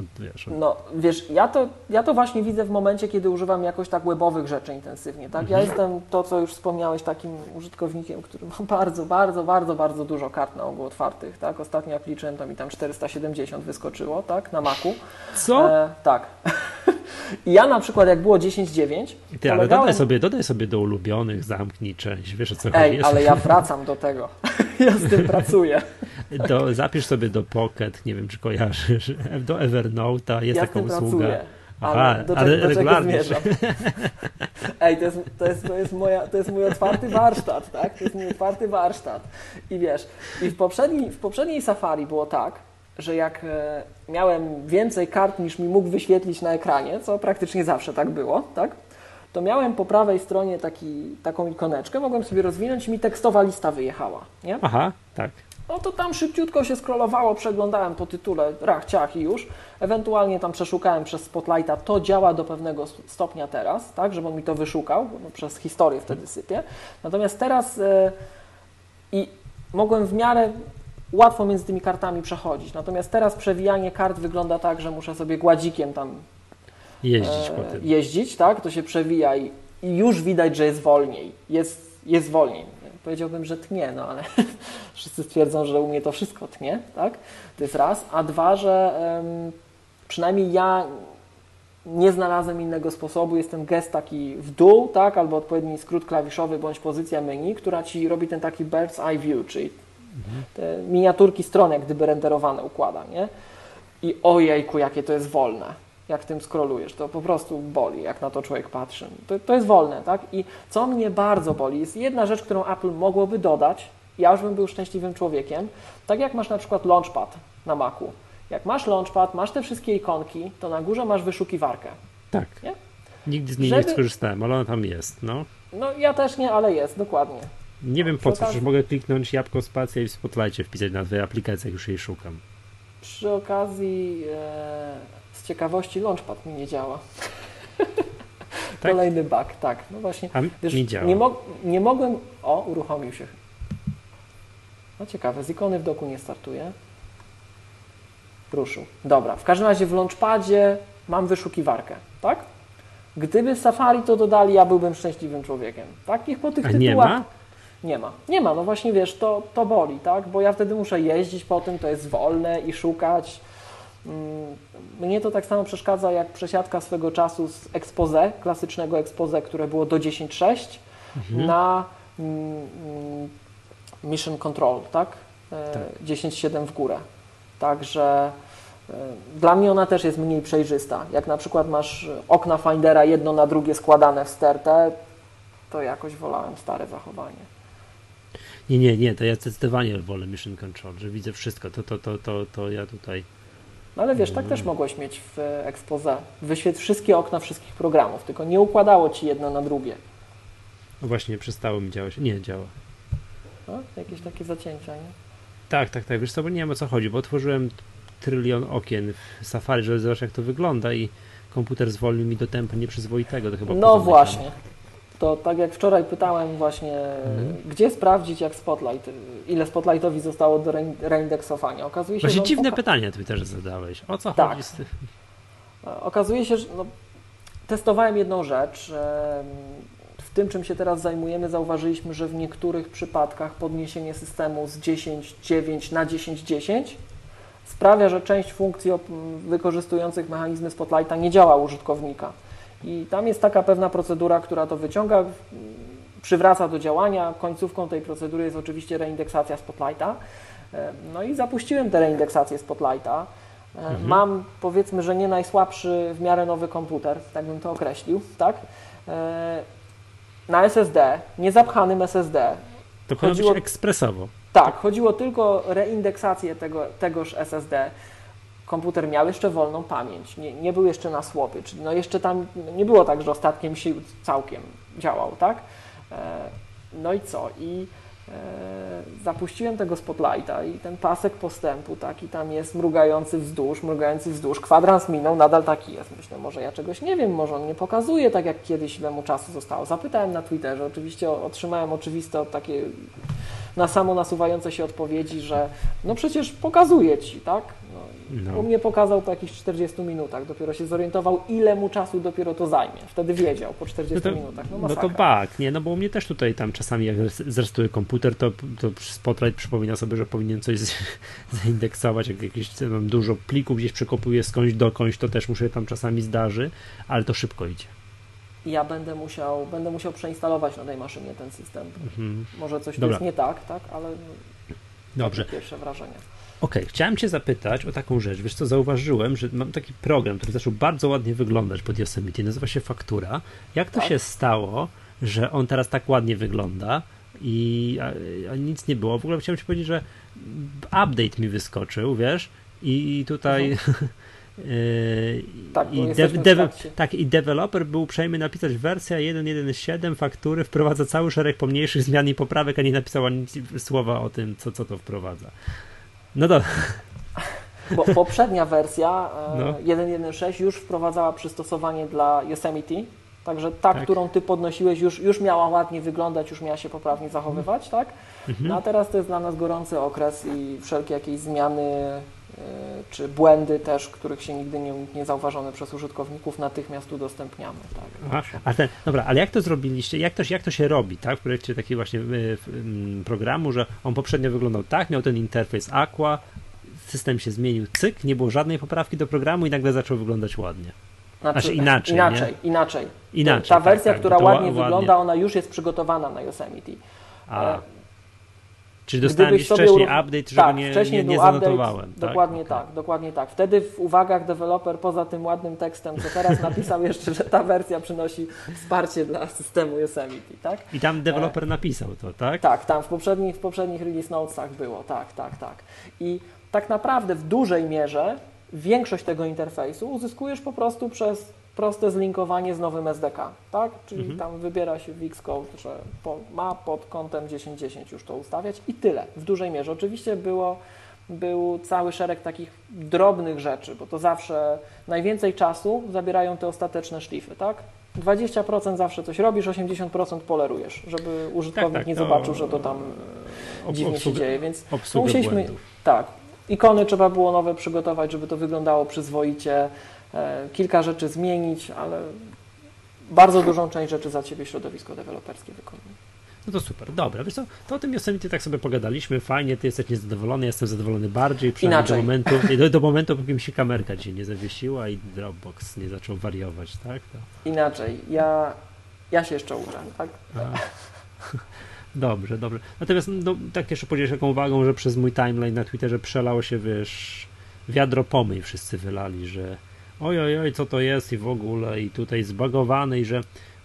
od wiesz. No wiesz, ja to, ja to właśnie widzę w momencie, kiedy używam jakoś tak webowych rzeczy intensywnie, tak? Ja mhm. jestem to, co już wspomniałeś, takim użytkownikiem, który ma bardzo, bardzo, bardzo, bardzo dużo kart na ogół otwartych, tak? Ostatnio jak liczyłem, to mi tam 470 wyskoczyło, tak? Na Macu. Co? E, tak. I ja na przykład, jak było 10.9. Ty, ale dodaj sobie, dodaj sobie do ulubionych, zamknij część, wiesz o co Ej, chodzi. ale ja wracam do tego. ja z tym pracuję. Do, zapisz sobie do Pocket, nie wiem czy kojarzysz, do Evernote'a, jest ja taka usługa. Pracuję. Aha, ale do, ale do regularnie. Ej, to jest, to, jest, to, jest moja, to jest mój otwarty warsztat, tak? To jest mój otwarty warsztat. I wiesz, i w poprzedniej, w poprzedniej Safari było tak, że jak e, miałem więcej kart niż mi mógł wyświetlić na ekranie, co praktycznie zawsze tak było, tak? to miałem po prawej stronie taki, taką ikoneczkę, mogłem sobie rozwinąć i mi tekstowa lista wyjechała. Nie? Aha, tak. No to tam szybciutko się scrollowało, przeglądałem po tytule rach, ciach i już. Ewentualnie tam przeszukałem przez Spotlighta, to działa do pewnego stopnia teraz, tak, żeby on mi to wyszukał, no, przez historię wtedy sypie. Natomiast teraz yy, i mogłem w miarę łatwo między tymi kartami przechodzić. Natomiast teraz przewijanie kart wygląda tak, że muszę sobie gładzikiem tam jeździć, e, po tym. jeździć tak? To się przewija i, i już widać, że jest wolniej. Jest, jest wolniej. Powiedziałbym, że tnie, no ale wszyscy stwierdzą, że u mnie to wszystko tnie, tak? To jest raz. A dwa, że um, przynajmniej ja nie znalazłem innego sposobu. Jest ten gest taki w dół, tak? Albo odpowiedni skrót klawiszowy bądź pozycja menu, która ci robi ten taki bird's eye view, czyli te miniaturki stron, jak gdyby renderowane układa, nie? I ojejku, jakie to jest wolne. Jak tym scrollujesz, to po prostu boli, jak na to człowiek patrzy. To, to jest wolne, tak? I co mnie bardzo boli, jest jedna rzecz, którą Apple mogłoby dodać, ja już bym był szczęśliwym człowiekiem, tak jak masz na przykład Launchpad na Macu. Jak masz Launchpad, masz te wszystkie ikonki, to na górze masz wyszukiwarkę. Tak. Nie? Nigdy z niej Żeby... nie skorzystałem, ale ona tam jest, no. No ja też nie, ale jest, dokładnie. Nie wiem po co, przecież mogę kliknąć jabłko spacja i w Spotlightie wpisać na dwie aplikacje, jak już jej szukam. Przy okazji e, z ciekawości Launchpad mi nie działa. Tak? Kolejny bug, tak. No właśnie. Wiesz, nie działa. Nie, mo nie mogłem... O, uruchomił się. No ciekawe, z ikony w doku nie startuje. Ruszył. Dobra, w każdym razie w Launchpadzie mam wyszukiwarkę, tak? Gdyby Safari to dodali, ja byłbym szczęśliwym człowiekiem. Tak? Niech po tych A tytułach... Nie ma? Nie ma. Nie ma, no właśnie wiesz, to, to boli, tak? Bo ja wtedy muszę jeździć po tym, to jest wolne i szukać. Mm, mnie to tak samo przeszkadza jak przesiadka swego czasu z expose, klasycznego expose, które było do 10.6 mhm. na mm, Mission Control, tak? E, tak. 10.7 w górę. Także e, dla mnie ona też jest mniej przejrzysta. Jak na przykład masz okna Findera jedno na drugie składane w stertę, to jakoś wolałem stare zachowanie. Nie, nie, nie, to ja zdecydowanie wolę Mission Control, że widzę wszystko, to, to, to, to, to ja tutaj... No ale wiesz, tak też mogłeś mieć w expose. Wyświetl wszystkie okna wszystkich programów, tylko nie układało ci jedno na drugie. No właśnie, przestało mi działać. Nie, działa. No, jakieś takie zacięcia, nie? Tak, tak, tak. Wiesz co, bo nie wiem o co chodzi, bo otworzyłem trylion okien w Safari, żeby zobaczyć jak to wygląda i komputer zwolnił mi do tempa nieprzyzwoitego. To chyba no właśnie to tak jak wczoraj pytałem właśnie, mhm. gdzie sprawdzić jak Spotlight, ile Spotlightowi zostało do reindeksowania. Okazuje się, Właśnie że dziwne oka- pytanie Twitterze zadałeś. O co tak. chodzi z tym? Okazuje się, że no, testowałem jedną rzecz. W tym, czym się teraz zajmujemy, zauważyliśmy, że w niektórych przypadkach podniesienie systemu z 10.9 na 10.10 sprawia, że część funkcji wykorzystujących mechanizmy Spotlighta nie działa użytkownika. I tam jest taka pewna procedura, która to wyciąga, przywraca do działania. Końcówką tej procedury jest oczywiście reindeksacja Spotlighta. E, no i zapuściłem tę reindeksację Spotlighta. E, mhm. Mam powiedzmy, że nie najsłabszy w miarę nowy komputer, tak bym to określił, tak? E, na SSD, niezapchanym SSD. To chodziło ekspresowo. Tak, chodziło tylko o reindeksację tego, tegoż SSD komputer miał jeszcze wolną pamięć, nie, nie był jeszcze na słopy, czyli no jeszcze tam nie było tak, że ostatkiem sił całkiem działał, tak? E, no i co? I e, zapuściłem tego spotlighta i ten pasek postępu taki tam jest mrugający wzdłuż, mrugający wzdłuż, kwadrans minął, nadal taki jest. Myślę, może ja czegoś nie wiem, może on nie pokazuje tak jak kiedyś, ile mu czasu zostało. Zapytałem na Twitterze, oczywiście otrzymałem oczywiste takie na samo nasuwające się odpowiedzi, że no przecież pokazuje Ci, tak? No. U mnie pokazał po jakichś 40 minutach, dopiero się zorientował, ile mu czasu dopiero to zajmie. Wtedy wiedział po 40 no to, minutach. No, no to bak, nie, no bo u mnie też tutaj tam czasami jak zrestuję komputer, to, to Spotlight przypomina sobie, że powinien coś z, zaindeksować, jak jakieś mam dużo plików gdzieś przekopuję skądś dokądś, to też muszę tam czasami zdarzy, ale to szybko idzie ja będę musiał, będę musiał przeinstalować na tej maszynie ten system. Mhm. Może coś tu jest nie tak, tak, ale Dobrze. pierwsze wrażenia. Okej, okay. chciałem Cię zapytać o taką rzecz. Wiesz co, zauważyłem, że mam taki program, który zaczął bardzo ładnie wyglądać pod Yosemite, nazywa się Faktura. Jak to tak? się stało, że on teraz tak ładnie wygląda i a, a nic nie było? W ogóle chciałem Ci powiedzieć, że update mi wyskoczył, wiesz, i tutaj... Mhm. tak, I de, de, tak, i deweloper był uprzejmy napisać wersja 1.1.7 faktury wprowadza cały szereg pomniejszych zmian i poprawek, a nie napisała nic, słowa o tym, co, co to wprowadza. No dobra. Bo poprzednia wersja e, no. 1.1.6 już wprowadzała przystosowanie dla Yosemite, także ta, tak. którą ty podnosiłeś, już, już miała ładnie wyglądać, już miała się poprawnie zachowywać, tak? Mhm. No a teraz to jest dla nas gorący okres i wszelkie jakieś zmiany czy błędy też, których się nigdy nie, nie zauważone przez użytkowników, natychmiast udostępniamy. Tak. a ten, dobra, ale jak to zrobiliście, jak to, jak to się robi, tak, w projekcie takiego właśnie y, programu, że on poprzednio wyglądał tak, miał ten interfejs Aqua, system się zmienił, cyk, nie było żadnej poprawki do programu i nagle zaczął wyglądać ładnie. Znaczy, znaczy inaczej, inaczej, nie? inaczej. Inaczej. Ta wersja, tak, tak, która ładnie, ładnie wygląda, ona już jest przygotowana na Yosemite. A. E, Czyli dostałem wcześniej update, że tak, nie, wcześniej nie, nie zanotowałem. tak? Dokładnie okay. tak, dokładnie tak. Wtedy w uwagach deweloper poza tym ładnym tekstem, co teraz napisał jeszcze, że ta wersja przynosi wsparcie dla systemu Yosemite, tak? I tam deweloper napisał to, tak? Tak, tam w poprzednich, w poprzednich release notesach było, tak, tak, tak. I tak naprawdę w dużej mierze większość tego interfejsu uzyskujesz po prostu przez proste zlinkowanie z nowym SDK, tak? Czyli mhm. tam wybiera się w Xcode, że po, ma pod kątem 10.10 już to ustawiać i tyle, w dużej mierze. Oczywiście było, był cały szereg takich drobnych rzeczy, bo to zawsze najwięcej czasu zabierają te ostateczne szlify, tak? 20% zawsze coś robisz, 80% polerujesz, żeby użytkownik tak, tak, nie zobaczył, że to tam dziwnie się dzieje, więc musieliśmy, tak, ikony trzeba było nowe przygotować, żeby to wyglądało przyzwoicie, kilka rzeczy zmienić, ale bardzo dużą część rzeczy za Ciebie środowisko deweloperskie wykonuje. No to super, dobra. Wiesz co, to o tym Yosemite tak sobie pogadaliśmy, fajnie, ty jesteś niezadowolony, jestem zadowolony bardziej, przynajmniej do momentu, do, do momentu, póki mi się kamerka dzisiaj nie zawiesiła i Dropbox nie zaczął wariować, tak? To... Inaczej, ja, ja się jeszcze uczę, tak? Dobrze, dobrze. Natomiast no, tak jeszcze podzielisz taką uwagą, że przez mój timeline na Twitterze przelało się, wiesz, wiadro pomyj wszyscy wylali, że oj, oj, oj, co to jest i w ogóle i tutaj zbagowany i że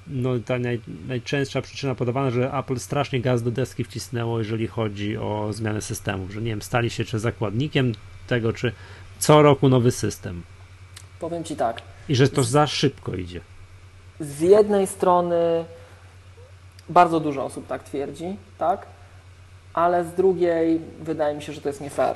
no, ta naj, najczęstsza przyczyna podawana, że Apple strasznie gaz do deski wcisnęło, jeżeli chodzi o zmianę systemów, że nie wiem, stali się czy zakładnikiem tego, czy co roku nowy system. Powiem Ci tak. I że to za szybko idzie. Z jednej strony bardzo dużo osób tak twierdzi, tak? Ale z drugiej wydaje mi się, że to jest nie fair.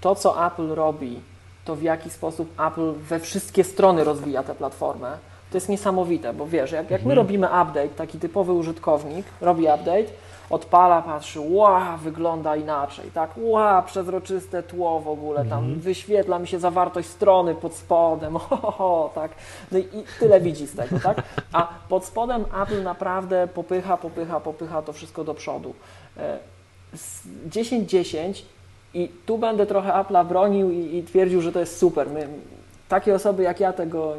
To, co Apple robi to w jaki sposób Apple we wszystkie strony rozwija tę platformę, to jest niesamowite, bo wiesz, jak, jak my mhm. robimy update, taki typowy użytkownik robi update, odpala, patrzy, ła, wygląda inaczej, tak, ła, przezroczyste tło w ogóle, tam mhm. wyświetla mi się zawartość strony pod spodem, ho, ho, ho, tak, no i, i tyle widzi z tego, tak, a pod spodem Apple naprawdę popycha, popycha, popycha to wszystko do przodu. 10.10 e, i tu będę trochę Apple'a bronił i, i, twierdził, że to jest super. My, takie osoby jak ja tego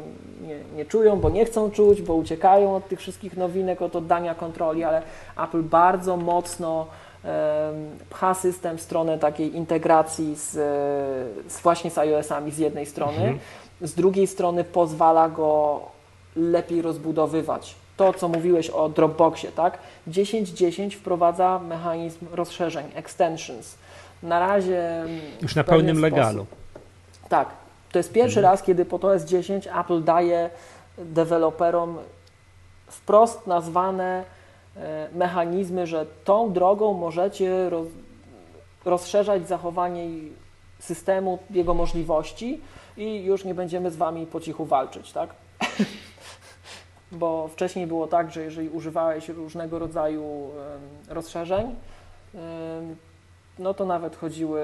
nie, nie, czują, bo nie chcą czuć, bo uciekają od tych wszystkich nowinek, od oddania kontroli, ale Apple bardzo mocno pcha system w stronę takiej integracji z, z właśnie z iOS-ami z jednej strony, mhm. z drugiej strony pozwala go lepiej rozbudowywać. To, co mówiłeś o Dropboxie, tak? 10.10 wprowadza mechanizm rozszerzeń, extensions na razie. Już na pełnym legalu. Tak. To jest pierwszy mhm. raz, kiedy po OS 10 Apple daje deweloperom wprost nazwane e, mechanizmy, że tą drogą możecie roz, rozszerzać zachowanie systemu, jego możliwości i już nie będziemy z Wami po cichu walczyć, tak? Bo wcześniej było tak, że jeżeli używałeś różnego rodzaju rozszerzeń, no to nawet chodziły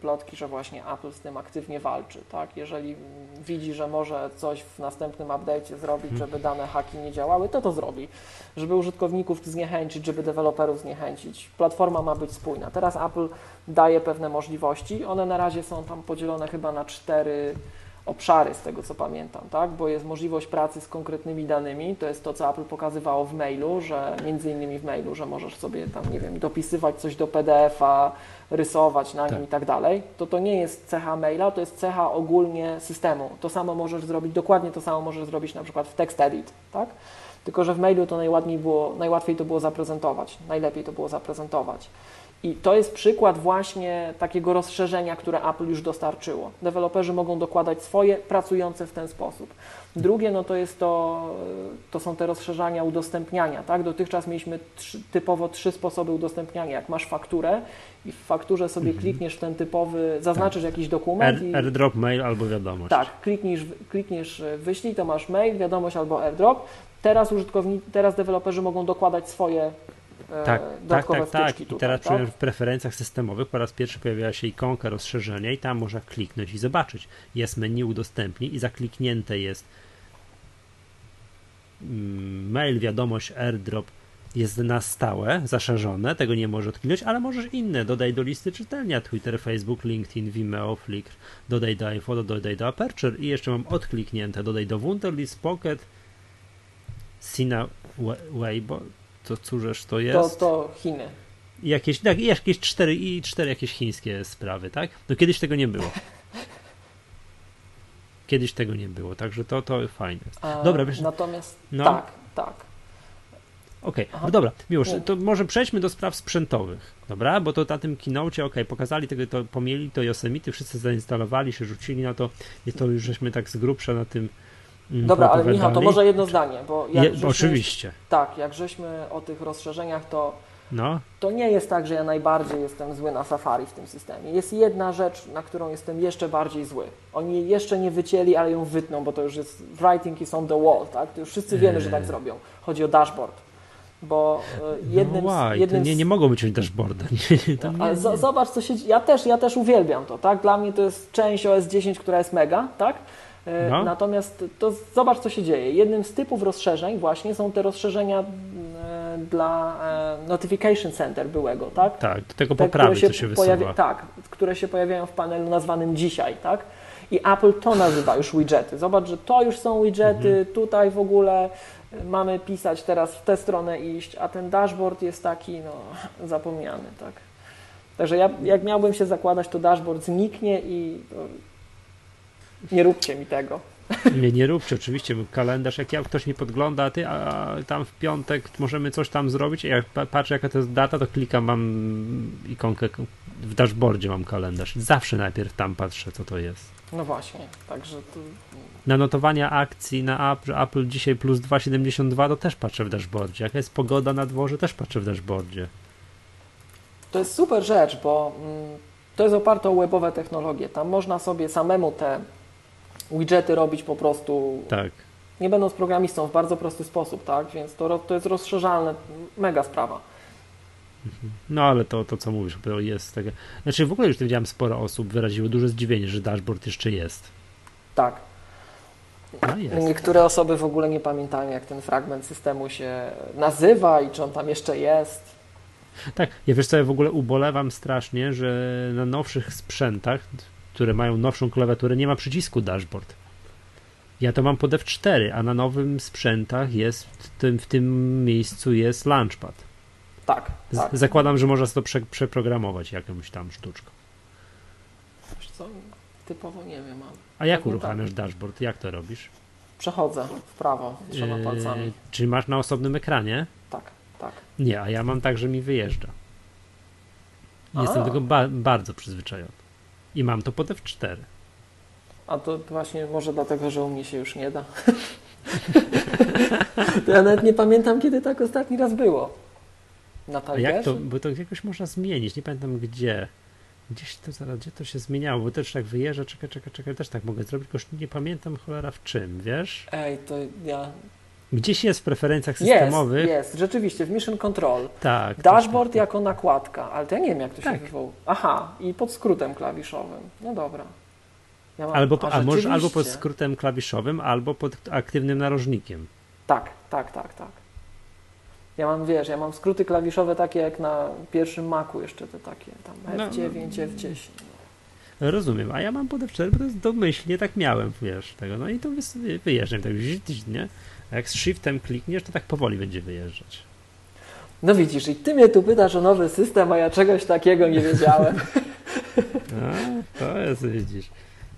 plotki, że właśnie Apple z tym aktywnie walczy, tak? Jeżeli widzi, że może coś w następnym update'cie zrobić, mhm. żeby dane haki nie działały, to to zrobi. Żeby użytkowników zniechęcić, żeby deweloperów zniechęcić. Platforma ma być spójna. Teraz Apple daje pewne możliwości. One na razie są tam podzielone chyba na cztery obszary, z tego co pamiętam, tak? bo jest możliwość pracy z konkretnymi danymi, to jest to, co Apple pokazywało w mailu, że między innymi w mailu, że możesz sobie tam, nie wiem, dopisywać coś do PDF-a, rysować na nim tak. i tak dalej, to to nie jest cecha maila, to jest cecha ogólnie systemu. To samo możesz zrobić, dokładnie to samo możesz zrobić na przykład w TextEdit, tak? Tylko, że w mailu to najładniej było, najłatwiej to było zaprezentować, najlepiej to było zaprezentować. I to jest przykład właśnie takiego rozszerzenia, które Apple już dostarczyło. Deweloperzy mogą dokładać swoje, pracujące w ten sposób. Drugie, no to jest to, to są te rozszerzania udostępniania, tak? Dotychczas mieliśmy trzy, typowo trzy sposoby udostępniania. Jak masz fakturę i w fakturze sobie mhm. klikniesz w ten typowy, zaznaczysz tak. jakiś dokument. Air, i, airdrop, mail albo wiadomość. Tak, klikniesz, klikniesz wyślij, to masz mail, wiadomość albo airdrop. Teraz użytkownicy, teraz deweloperzy mogą dokładać swoje e, tak, dodatkowe tak, tak, tak. wtyczki I teraz tak? w preferencjach systemowych po raz pierwszy pojawiła się ikonka rozszerzenia i tam można kliknąć i zobaczyć. Jest menu udostępnij i zakliknięte jest mm, mail, wiadomość, airdrop jest na stałe, zaszerzone, tego nie możesz odkliknąć, ale możesz inne, dodaj do listy czytelnia, Twitter, Facebook, LinkedIn, Vimeo, Flickr, dodaj do iPhone, dodaj do Aperture i jeszcze mam odkliknięte, dodaj do Wunderlist, Pocket, Sina Weibo, to cóżeż to To, jest? to Chiny. I jakieś, tak, i jakieś cztery, i cztery jakieś chińskie sprawy, tak? No kiedyś tego nie było. Kiedyś tego nie było, także to, to fajne. Dobra, wiesz, Natomiast no. tak, tak. Okej, Aha. no dobra, Miłosz, to może przejdźmy do spraw sprzętowych, dobra? Bo to na tym keynote, okej, pokazali tego, to pomieli to Yosemite, wszyscy zainstalowali się, rzucili na to i to już żeśmy tak z grubsza na tym Dobra, ale Michał, to może jedno zdanie, bo Je, żeśmy, oczywiście, tak, jak żeśmy o tych rozszerzeniach, to no, to nie jest tak, że ja najbardziej jestem zły na Safari w tym systemie. Jest jedna rzecz, na którą jestem jeszcze bardziej zły. Oni jeszcze nie wycięli, ale ją wytną, bo to już jest writing is on the wall, tak? To już wszyscy wiemy, że tak Eee. zrobią. Chodzi o dashboard. Bo jednym, no jednym nie, nie mogą być dashboarda. Nie, to nie, Ale z- zobacz, co się dzieje. Ja też, ja też uwielbiam to, tak? Dla mnie to jest część OS 10, która jest mega, tak? E, No. Natomiast to zobacz, co się dzieje. Jednym z typów rozszerzeń właśnie są te rozszerzenia e, dla e, Notification Center byłego, tak? tak, do tego Te, poprawy, które co się wysuwa. pojawia, tak, które się pojawiają w panelu nazwanym dzisiaj, tak? I Apple to nazywa już widgety. Zobacz, że to już są widgety, Mhm. tutaj w ogóle mamy pisać teraz w tę stronę iść, a ten dashboard jest taki, no, zapomniany, tak? Także ja, jak miałbym się zakładać, to dashboard zniknie i nie róbcie mi tego. Nie, nie róbcie, oczywiście, kalendarz, jak ja, ktoś mi podgląda, ty, a tam w piątek możemy coś tam zrobić, a jak pa- patrzę jaka to jest data, to klikam, mam ikonkę, w dashboardzie mam kalendarz. Zawsze najpierw tam patrzę, co to jest. No właśnie, także to, Na notowania akcji na Apple, Apple dzisiaj plus 2,72 to też patrzę w dashboardzie. Jaka jest pogoda na dworze, też patrzę w dashboardzie. to jest super rzecz, bo mm, to jest oparte o webowe technologie. Tam można sobie samemu te widgety robić po prostu Tak. nie będąc programistą w bardzo prosty sposób, tak? Więc to, to jest rozszerzalne, mega sprawa. No ale to, to co mówisz, bo jest tego. Znaczy w ogóle już widziałem sporo osób wyraziło duże zdziwienie, że dashboard jeszcze jest. Tak. No jest. Niektóre osoby w ogóle nie pamiętają, jak ten fragment systemu się nazywa i czy on tam jeszcze jest. Tak, ja wiesz co, ja w ogóle ubolewam strasznie, że na nowszych sprzętach, które mają nowszą klawiaturę, nie ma przycisku dashboard. Ja to mam pod F4, a na nowym sprzętach jest w tym, w tym miejscu jest launchpad. Tak, tak. Zakładam, że można to prze, przeprogramować jakąś tam sztuczką. Wiesz co? Typowo nie wiem, ale A jak Pewnie uruchamiasz dashboard? Jak to robisz? przechodzę w prawo trzema Yy, palcami. Czy masz na osobnym ekranie? Tak, tak. Nie, a ja mam tak, że mi wyjeżdża. Jestem A. tego ba- bardzo przyzwyczajony. I mam to pod F4. A to właśnie może dlatego, że u mnie się już nie da. to ja nawet nie pamiętam, kiedy tak ostatni raz było. Na A jak to, bo to jakoś można zmienić, nie pamiętam gdzie. Gdzieś to zaraz, gdzie to się zmieniało, bo też tak wyjeżdża, czekaj, czekaj, czekaj, też tak mogę zrobić, tylko już nie pamiętam cholera w czym, wiesz? Ej, to ja... Gdzieś jest w preferencjach Jest, systemowych. jest, rzeczywiście, w Mission Control. Tak. Dashboard tak, tak. jako nakładka, ale to ja nie wiem, jak to Tak. się wywołuje. Aha, i pod skrótem klawiszowym. No dobra. Ja mam- Albo, a może, albo pod skrótem klawiszowym, albo pod aktywnym narożnikiem. Tak, tak, tak, tak. Ja mam, wiesz, ja mam skróty klawiszowe takie jak na pierwszym Macu jeszcze te takie, tam No, F9, F10. Rozumiem, a ja mam pod F4, bo to jest domyślnie, tak miałem, wiesz, tego, no i to wy, wyjeżdżam, tak, nie? Jak z shiftem klikniesz, to tak powoli będzie wyjeżdżać. No widzisz, i ty mnie tu pytasz o nowy system, a ja czegoś takiego nie wiedziałem. A, to jest, widzisz.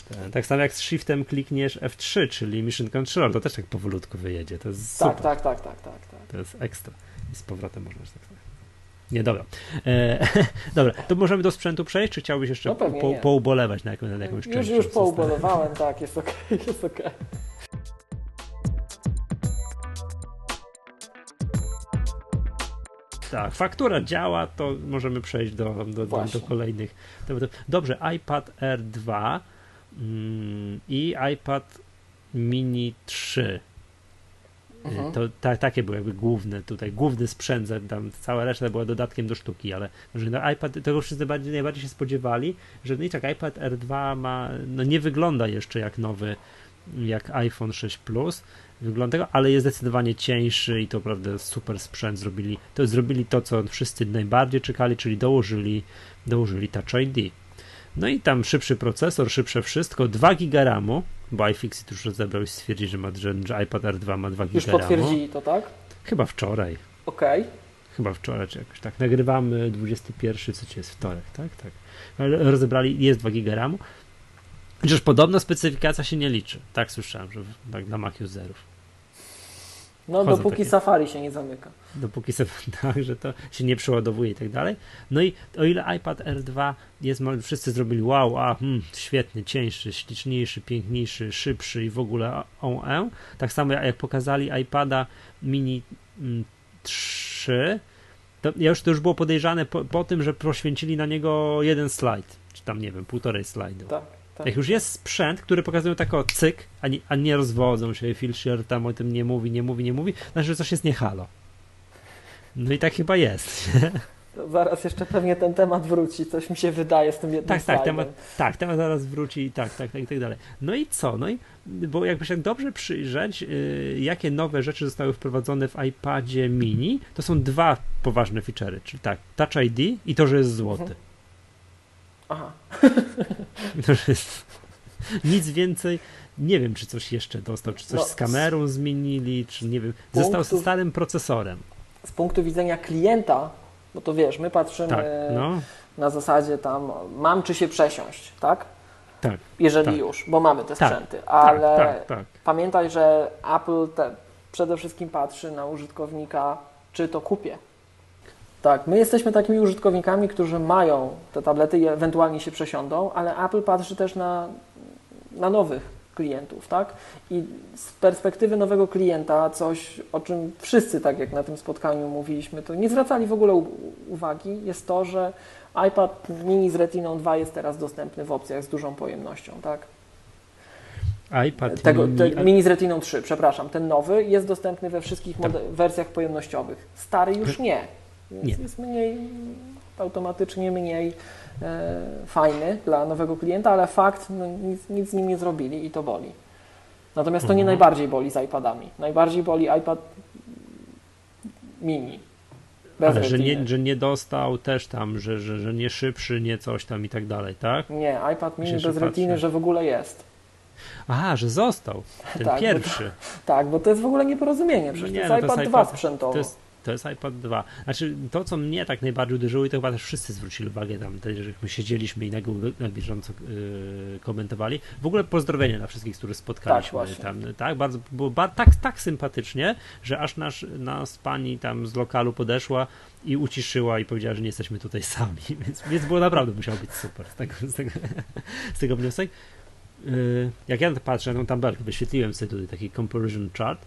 Tak, tak samo jak z shiftem klikniesz F3, czyli Mission Control, to też tak powolutku wyjedzie. To jest super. tak, tak, tak, tak, tak, tak. To jest ekstra. I z powrotem można tak tak. Nie, dobra. E, dobra, to możemy do sprzętu przejść, czy chciałbyś jeszcze No po, nie. poubolewać na jaką, nad jakąś Już, częścią już systemu? poubolowałem, tak, jest okej, jest okej. Tak, faktura działa, to możemy przejść do, do, do, do kolejnych. Dobrze, iPad Air 2 mm, i iPad Mini 3. Mhm. To ta, takie były jakby główne tutaj, główny sprzęt, tam cała reszta była dodatkiem do sztuki, ale że no iPad, tego wszyscy najbardziej, najbardziej się spodziewali, że no i tak iPad R2 ma, no nie wygląda jeszcze jak nowy, jak iPhone 6 Plus, wygląda, ale jest zdecydowanie cieńszy i to prawda super sprzęt zrobili. To zrobili to, co wszyscy najbardziej czekali, czyli dołożyli, dołożyli Touch ID. No i tam szybszy procesor, szybsze wszystko, 2 GB RAMu, bo iFixit już rozebrał i stwierdził, że, ma, że, że iPad R2 ma 2 GB Już potwierdzili to, tak? Chyba wczoraj. Okej. Okay. Chyba wczoraj, czy jakoś tak. Nagrywamy 21, co ci jest wtorek, tak? Tak. Rozebrali, jest 2 GB RAMu. Chociaż podobno specyfikacja się nie liczy. Tak słyszałem, że tak dla Mac userów. No, dopóki takie, Safari się nie zamyka. Dopóki tak, że to się nie przeładowuje i tak dalej. No i o ile iPad R2 jest, wszyscy zrobili wow, a hmm, świetny, cieńszy, śliczniejszy, piękniejszy, szybszy i w ogóle on, e, tak samo jak pokazali iPada mini 3, mm, to ja już to już było podejrzane po, po tym, że poświęcili na niego jeden slajd, czy tam nie wiem, półtorej slajdu. Tak. Tak. Jak już jest sprzęt, który pokazuje tako cyk, a nie, a nie rozwodzą się, Filcher tam o tym nie mówi, nie mówi, nie mówi, znaczy, że coś jest nie halo. No i tak chyba jest. To zaraz jeszcze pewnie ten temat wróci, coś mi się wydaje z tym jednym Tak, tak, temat, tak, temat zaraz wróci i tak, tak, tak i tak dalej. No i co? No i, bo jakby się dobrze przyjrzeć, yy, jakie nowe rzeczy zostały wprowadzone w iPadzie mini, to są dwa poważne feature'y, czyli tak, Touch ID i to, że jest złoty. Mhm. Aha. Nic więcej. Nie wiem, czy coś jeszcze dostał, czy coś no, z kamerą zmienili, czy nie wiem. Został punktu, starym procesorem. Z punktu widzenia klienta, bo to wiesz, my patrzymy tak, no. na zasadzie tam, mam czy się przesiąść, tak? Tak. Jeżeli tak. już, bo mamy te tak, sprzęty, tak, ale tak, tak, pamiętaj, że Apple te, przede wszystkim patrzy na użytkownika, czy to kupię, tak, my jesteśmy takimi użytkownikami, którzy mają te tablety i ewentualnie się przesiądą, ale Apple patrzy też na, na nowych klientów, tak? I z perspektywy nowego klienta, coś o czym wszyscy, tak jak na tym spotkaniu mówiliśmy, to nie zwracali w ogóle uwagi, jest to, że iPad mini z Retiną 2 jest teraz dostępny w opcjach z dużą pojemnością, tak? iPad Tego, mini... mini z Retiną 3, przepraszam, ten nowy jest dostępny we wszystkich wersjach pojemnościowych. Stary już nie. Więc nie. jest mniej, automatycznie mniej e, fajny dla nowego klienta, ale fakt, no, nic, nic z nim nie zrobili i to boli. Natomiast to nie mhm. najbardziej boli z iPadami. Najbardziej boli iPad mini. Ale że nie, że nie dostał też tam, że, że, że nie szybszy, nie coś tam i tak dalej, tak? Nie, iPad mini bez retiny, że w ogóle jest. Aha, że został. Ten tak, pierwszy. Bo to, tak, bo to jest w ogóle nieporozumienie. Przecież no nie, to jest no to iPad 2 sprzętowo. To jest, to jest iPad 2. Znaczy, to, co mnie tak najbardziej uderzyło, i to chyba też wszyscy zwrócili uwagę tam, że my siedzieliśmy i na, na bieżąco yy, komentowali. W ogóle pozdrowienia dla wszystkich, których spotkaliśmy tak, tam. Tak, bardzo, było ba, tak, tak sympatycznie, że aż nasz, nas pani tam z lokalu podeszła i uciszyła i powiedziała, że nie jesteśmy tutaj sami. Więc, więc było naprawdę, musiało być super z tego, z tego, z tego wniosek. Yy, jak ja patrzę na tą tabelkę, wyświetliłem sobie tutaj taki comparison chart,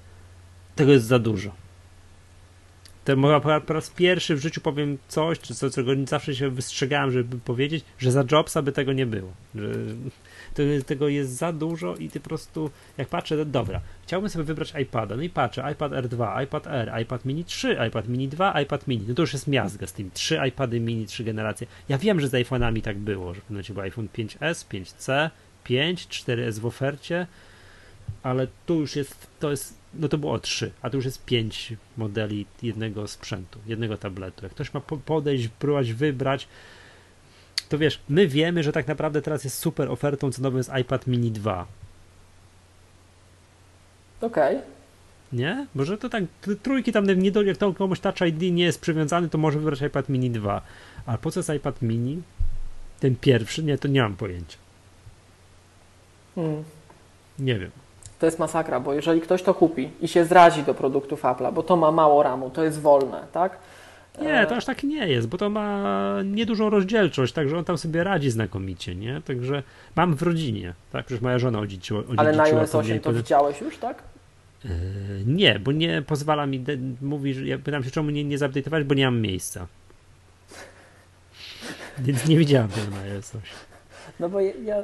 tego jest za dużo to po raz pierwszy w życiu powiem coś, co, czego zawsze się wystrzegałem, żeby powiedzieć, że za Jobsa by tego nie było. Że to, tego jest za dużo i ty po prostu, jak patrzę, dobra, chciałbym sobie wybrać iPada, no i patrzę, iPad R2, iPad R, iPad mini 3, iPad mini 2, iPad mini, no to już jest miazga z tym, trzy iPady mini, trzy generacje. Ja wiem, że z iPhone'ami tak było, że w pewnym był iPhone 5S, 5C, 5, 4S w ofercie, ale tu już jest, to jest no to było trzy, a to już jest pięć modeli jednego sprzętu, jednego tabletu. Jak ktoś ma podejść, próbować wybrać, to wiesz, my wiemy, że tak naprawdę teraz jest super ofertą cenową jest iPad mini 2. Okej. Okay. Nie? Może to tak, trójki tam nie do, jak to komuś Touch ID nie jest przywiązany, to może wybrać iPad mini 2. Ale po co jest iPad mini? Ten pierwszy? Nie, to nie mam pojęcia. Hmm. Nie wiem to jest masakra, bo jeżeli ktoś to kupi i się zrazi do produktów Apple'a, bo to ma mało ramu, to jest wolne, tak? Nie, to aż tak nie jest, bo to ma niedużą rozdzielczość, także on tam sobie radzi znakomicie, nie? Także mam w rodzinie, tak? Przecież moja żona odziedziczyła. Ale na iOS 8 to widziałeś już, tak? Yy, nie, bo nie pozwala mi, mówi, że ja pytam się, czemu nie, nie zupdate'ować, bo nie mam miejsca. Więc nie widziałem tego na iOS 8. No bo ja,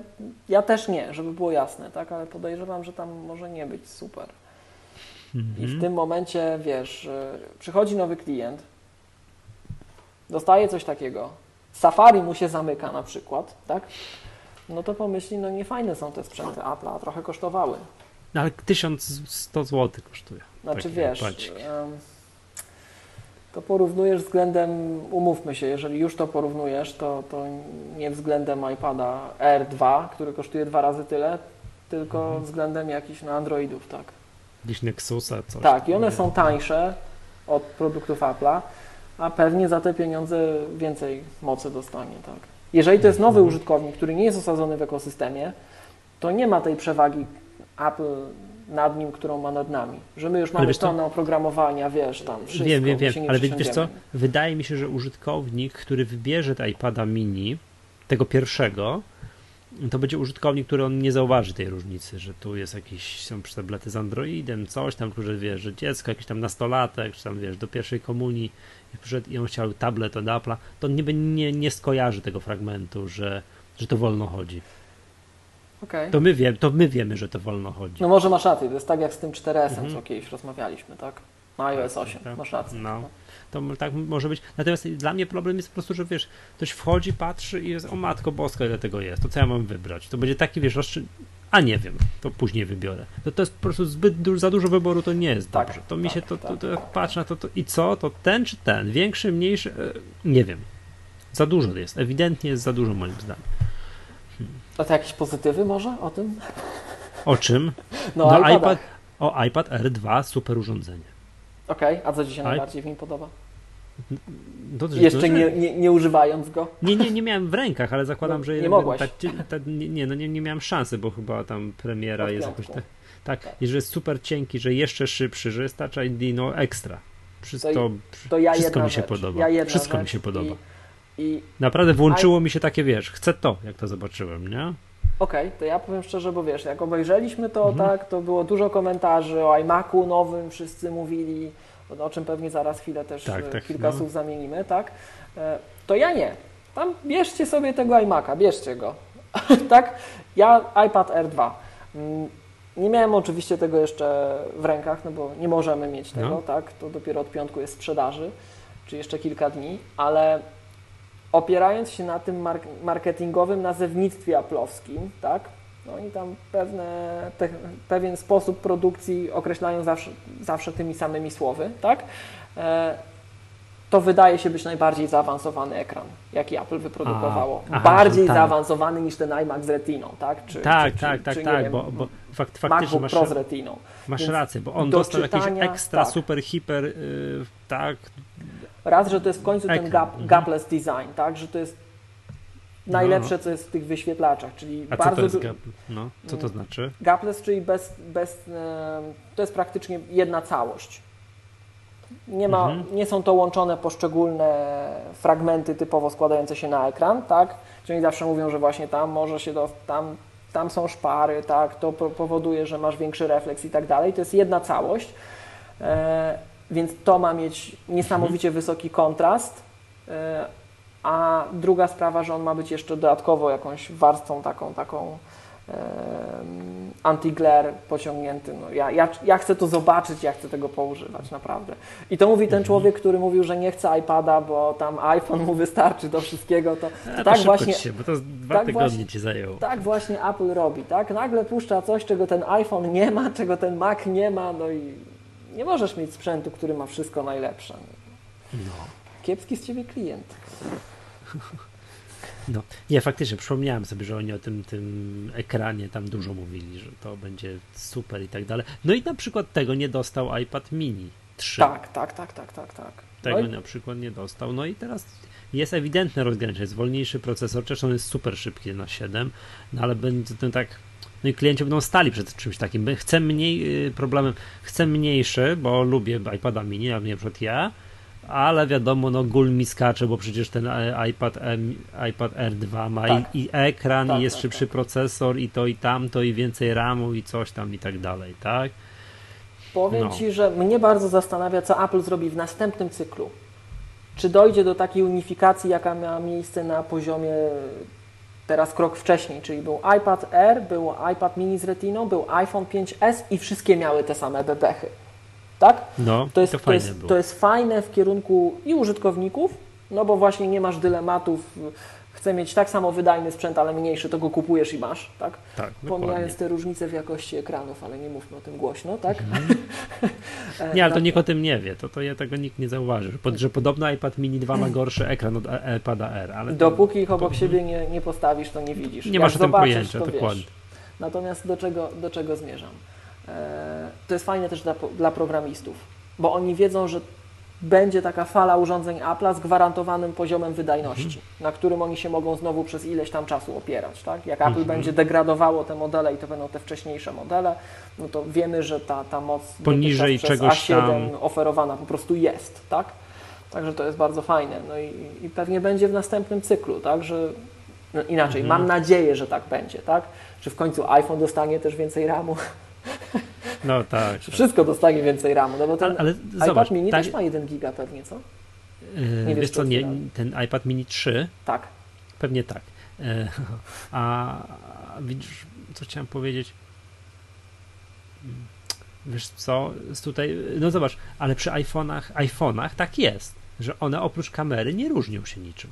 ja też nie, żeby było jasne, tak? Ale podejrzewam, że tam może nie być super. Mhm. I w tym momencie, wiesz, przychodzi nowy klient, dostaje coś takiego, Safari mu się zamyka na przykład, tak? No to pomyśli, no nie fajne są te sprzęty Apple'a, trochę kosztowały. No ale 1100 zł kosztuje. Znaczy wiesz, to porównujesz względem, umówmy się, jeżeli już to porównujesz, to, to nie względem iPada R2, który kosztuje dwa razy tyle, tylko mhm. względem jakichś na Androidów, tak. Gdzieś Nexusa, coś. Tak, i one są tańsze od produktów Apple'a, a pewnie za te pieniądze więcej mocy dostanie, tak. Jeżeli to jest nowy mhm. użytkownik, który nie jest osadzony w ekosystemie, to nie ma tej przewagi Apple nad nim, którą ma nad nami. Że my już mamy stronę oprogramowania, wiesz, tam wszystko. Wiem, wiem, wiem, ale wiesz co, wydaje mi się, że użytkownik, który wybierze te iPada mini, tego pierwszego, to będzie użytkownik, który on nie zauważy tej różnicy, że tu jest jakiś, są tablety z Androidem, coś tam, że wiesz, że dziecko, jakiś tam nastolatek, czy tam wiesz, do pierwszej komunii przyszedł i on chciał tablet od Apple'a, to nie, nie, nie skojarzy tego fragmentu, że, że to wolno chodzi. Okay. To, my wie, to my wiemy, że to wolno chodzi. No może masz rację, to jest tak jak z tym 4S-em, mhm. co kiedyś rozmawialiśmy, tak? Na iOS 8, tak, masz rację. No. To tak może być. Natomiast dla mnie problem jest po prostu, że wiesz, ktoś wchodzi, patrzy i jest, o matko boska, ile tego jest, to co ja mam wybrać? To będzie taki, wiesz, rozstrzy... a nie wiem, to później wybiorę. To, to jest po prostu zbyt du za dużo wyboru, to nie jest tak, dobrze. To tak, mi się, to, tak, to, to, tak. patrz na to, to, i co, to ten czy ten, większy, mniejszy, e, nie wiem. Za dużo jest, ewidentnie jest za dużo moim zdaniem. A to jakieś pozytywy może o tym? O czym? No, no iPad, o iPad R2, super urządzenie. Okej, okay, a co Ci się najbardziej w nim podoba? Jeszcze nie, nie, nie, używając go? Nie, nie, nie miałem w rękach, ale zakładam, no, że... Nie mogłeś. Ta, ta, nie, no nie, nie miałem szansy, bo chyba tam premiera jest jakoś tak, tak, tak, i że jest super cienki, że jeszcze szybszy, że jest Touch ID, no ekstra. Wszystko, to, to ja wszystko mi się rzecz. podoba. Ja wszystko mi się podoba. I i Naprawdę włączyło mi się takie, wiesz, chcę to, jak to zobaczyłem, nie? Okej, okay, to ja powiem szczerze, bo wiesz, jak obejrzeliśmy to, mhm. tak, to było dużo komentarzy o iMacu nowym, wszyscy mówili, o czym pewnie zaraz chwilę też tak, tak, kilka no. słów zamienimy, tak? E, to ja nie. Tam bierzcie sobie tego iMac'a, bierzcie go. tak? Ja iPad R2. Mm, nie miałem oczywiście tego jeszcze w rękach, no bo nie możemy mieć tego, no. tak? To dopiero od piątku jest sprzedaży, czy jeszcze kilka dni, ale opierając się na tym mark marketingowym nazewnictwie aplowskim, tak? No oni tam pewne, te, pewien sposób produkcji określają zawsze, zawsze tymi samymi słowy, tak? E, to wydaje się być najbardziej zaawansowany ekran, jaki Apple wyprodukowało. A, aha, Bardziej tak. zaawansowany niż ten iMac z Retiną, tak? Czy, tak, czy, tak, czy, tak, czy, tak, bo, bo fakt, faktycznie masz, Pro z Retiną. Masz Więc rację, bo on dostał czytania, jakiś ekstra, tak. super, hiper, yy, tak, Raz, że to jest w końcu ten gap, gapless design, tak, że to jest najlepsze, no. co jest w tych wyświetlaczach, czyli A bardzo... co to jest gap... no, co to znaczy? Gapless, czyli bez, bez, to jest praktycznie jedna całość. Nie, ma, mhm. nie są to łączone poszczególne fragmenty typowo składające się na ekran, tak? Czyli zawsze mówią, że właśnie tam może się do, tam, tam są szpary, tak? To powoduje, że masz większy refleks i tak dalej. To jest jedna całość. E, więc to ma mieć niesamowicie mhm. wysoki kontrast. E, a druga sprawa, że on ma być jeszcze dodatkowo jakąś warstwą taką, taką anti-glare pociągnięty. No, ja, ja, ja chcę to zobaczyć, ja chcę tego poużywać, naprawdę. I to mówi ten mhm. człowiek, który mówił, że nie chce iPada, bo tam iPhone mu wystarczy do wszystkiego. To, to tak właśnie. Się, bo to dwa tak tygodnie właśnie, ci zajęło. Tak właśnie Apple robi, tak? Nagle puszcza coś, czego ten iPhone nie ma, czego ten Mac nie ma, no i nie możesz mieć sprzętu, który ma wszystko najlepsze. No. Kiepski z ciebie klient. No, nie, faktycznie przypomniałem sobie, że oni o tym, tym ekranie tam dużo mówili, że to będzie super i tak dalej. No i na przykład tego nie dostał iPad mini 3. Tak, tak, tak, tak, tak, tak. Tego no i... na przykład nie dostał. No i teraz jest ewidentne rozgraniczenie, jest wolniejszy procesor, chociaż on jest super szybki na 7, no ale będzie ten tak no i klienci będą stali przed czymś takim. Chcę mniej, y, problemem, chcę mniejszy, bo lubię iPada mini, na przykład ja, ale wiadomo, no gul mi skacze, bo przecież ten e, iPad, M, iPad R2 ma tak. i, i, ekran, tak, i jest tak, szybszy tak. procesor, i to, i tamto, i więcej RAMu, i coś tam, i tak dalej, tak? Powiem no. Ci, że mnie bardzo zastanawia, co Apple zrobi w następnym cyklu. Czy dojdzie do takiej unifikacji, jaka miała miejsce na poziomie teraz krok wcześniej, czyli był iPad Air, był iPad mini z Retiną, był iPhone 5S i wszystkie miały te same bebechy. tak? No, To jest, to to, jest, to jest fajne w kierunku i użytkowników, no bo właśnie nie masz dylematów, chcę mieć tak samo wydajny sprzęt, ale mniejszy, to go kupujesz i masz, tak? tak, dokładnie. Pomijając te różnice w jakości ekranów, ale nie mówmy o tym głośno, tak? E, Nie, ale to nikt o tym nie wie, to, to ja tego nikt nie zauważy, że, że podobno iPad mini 2 ma gorszy ekran od e- iPada R, ale Dopóki ich obok to- siebie nie, nie postawisz, to nie widzisz. nie Jak masz o tym pojęcia, to wiesz. dokładnie. Natomiast do czego, do czego zmierzam? E, to jest fajne też dla, dla programistów, bo oni wiedzą, że będzie taka fala urządzeń Apple'a z gwarantowanym poziomem wydajności, Mhm. na którym oni się mogą znowu przez ileś tam czasu opierać. Tak? Jak Apple Mhm. będzie degradowało te modele i to będą te wcześniejsze modele, no to wiemy, że ta, ta moc Poniżej czegoś przez A7 tam. oferowana po prostu jest. Tak? Także to jest bardzo fajne. No i, i pewnie będzie w następnym cyklu, tak? Że no inaczej, Mhm. mam nadzieję, że tak będzie, tak? Czy w końcu iPhone dostanie też więcej RAMu? No tak. Tak. wszystko dostanie więcej RAMu? No bo ten Ale, ale iPad zobacz, mini tak, też ma 1 giga pewnie, co? yy, nie wiesz, wiesz co, nie, ten iPad mini 3 Tak. Pewnie tak. E, A, widzisz, co chciałem powiedzieć? Wiesz co, tutaj, no zobacz, ale przy iPhone'ach, iPhone'ach tak jest, że one oprócz kamery nie różnią się niczym.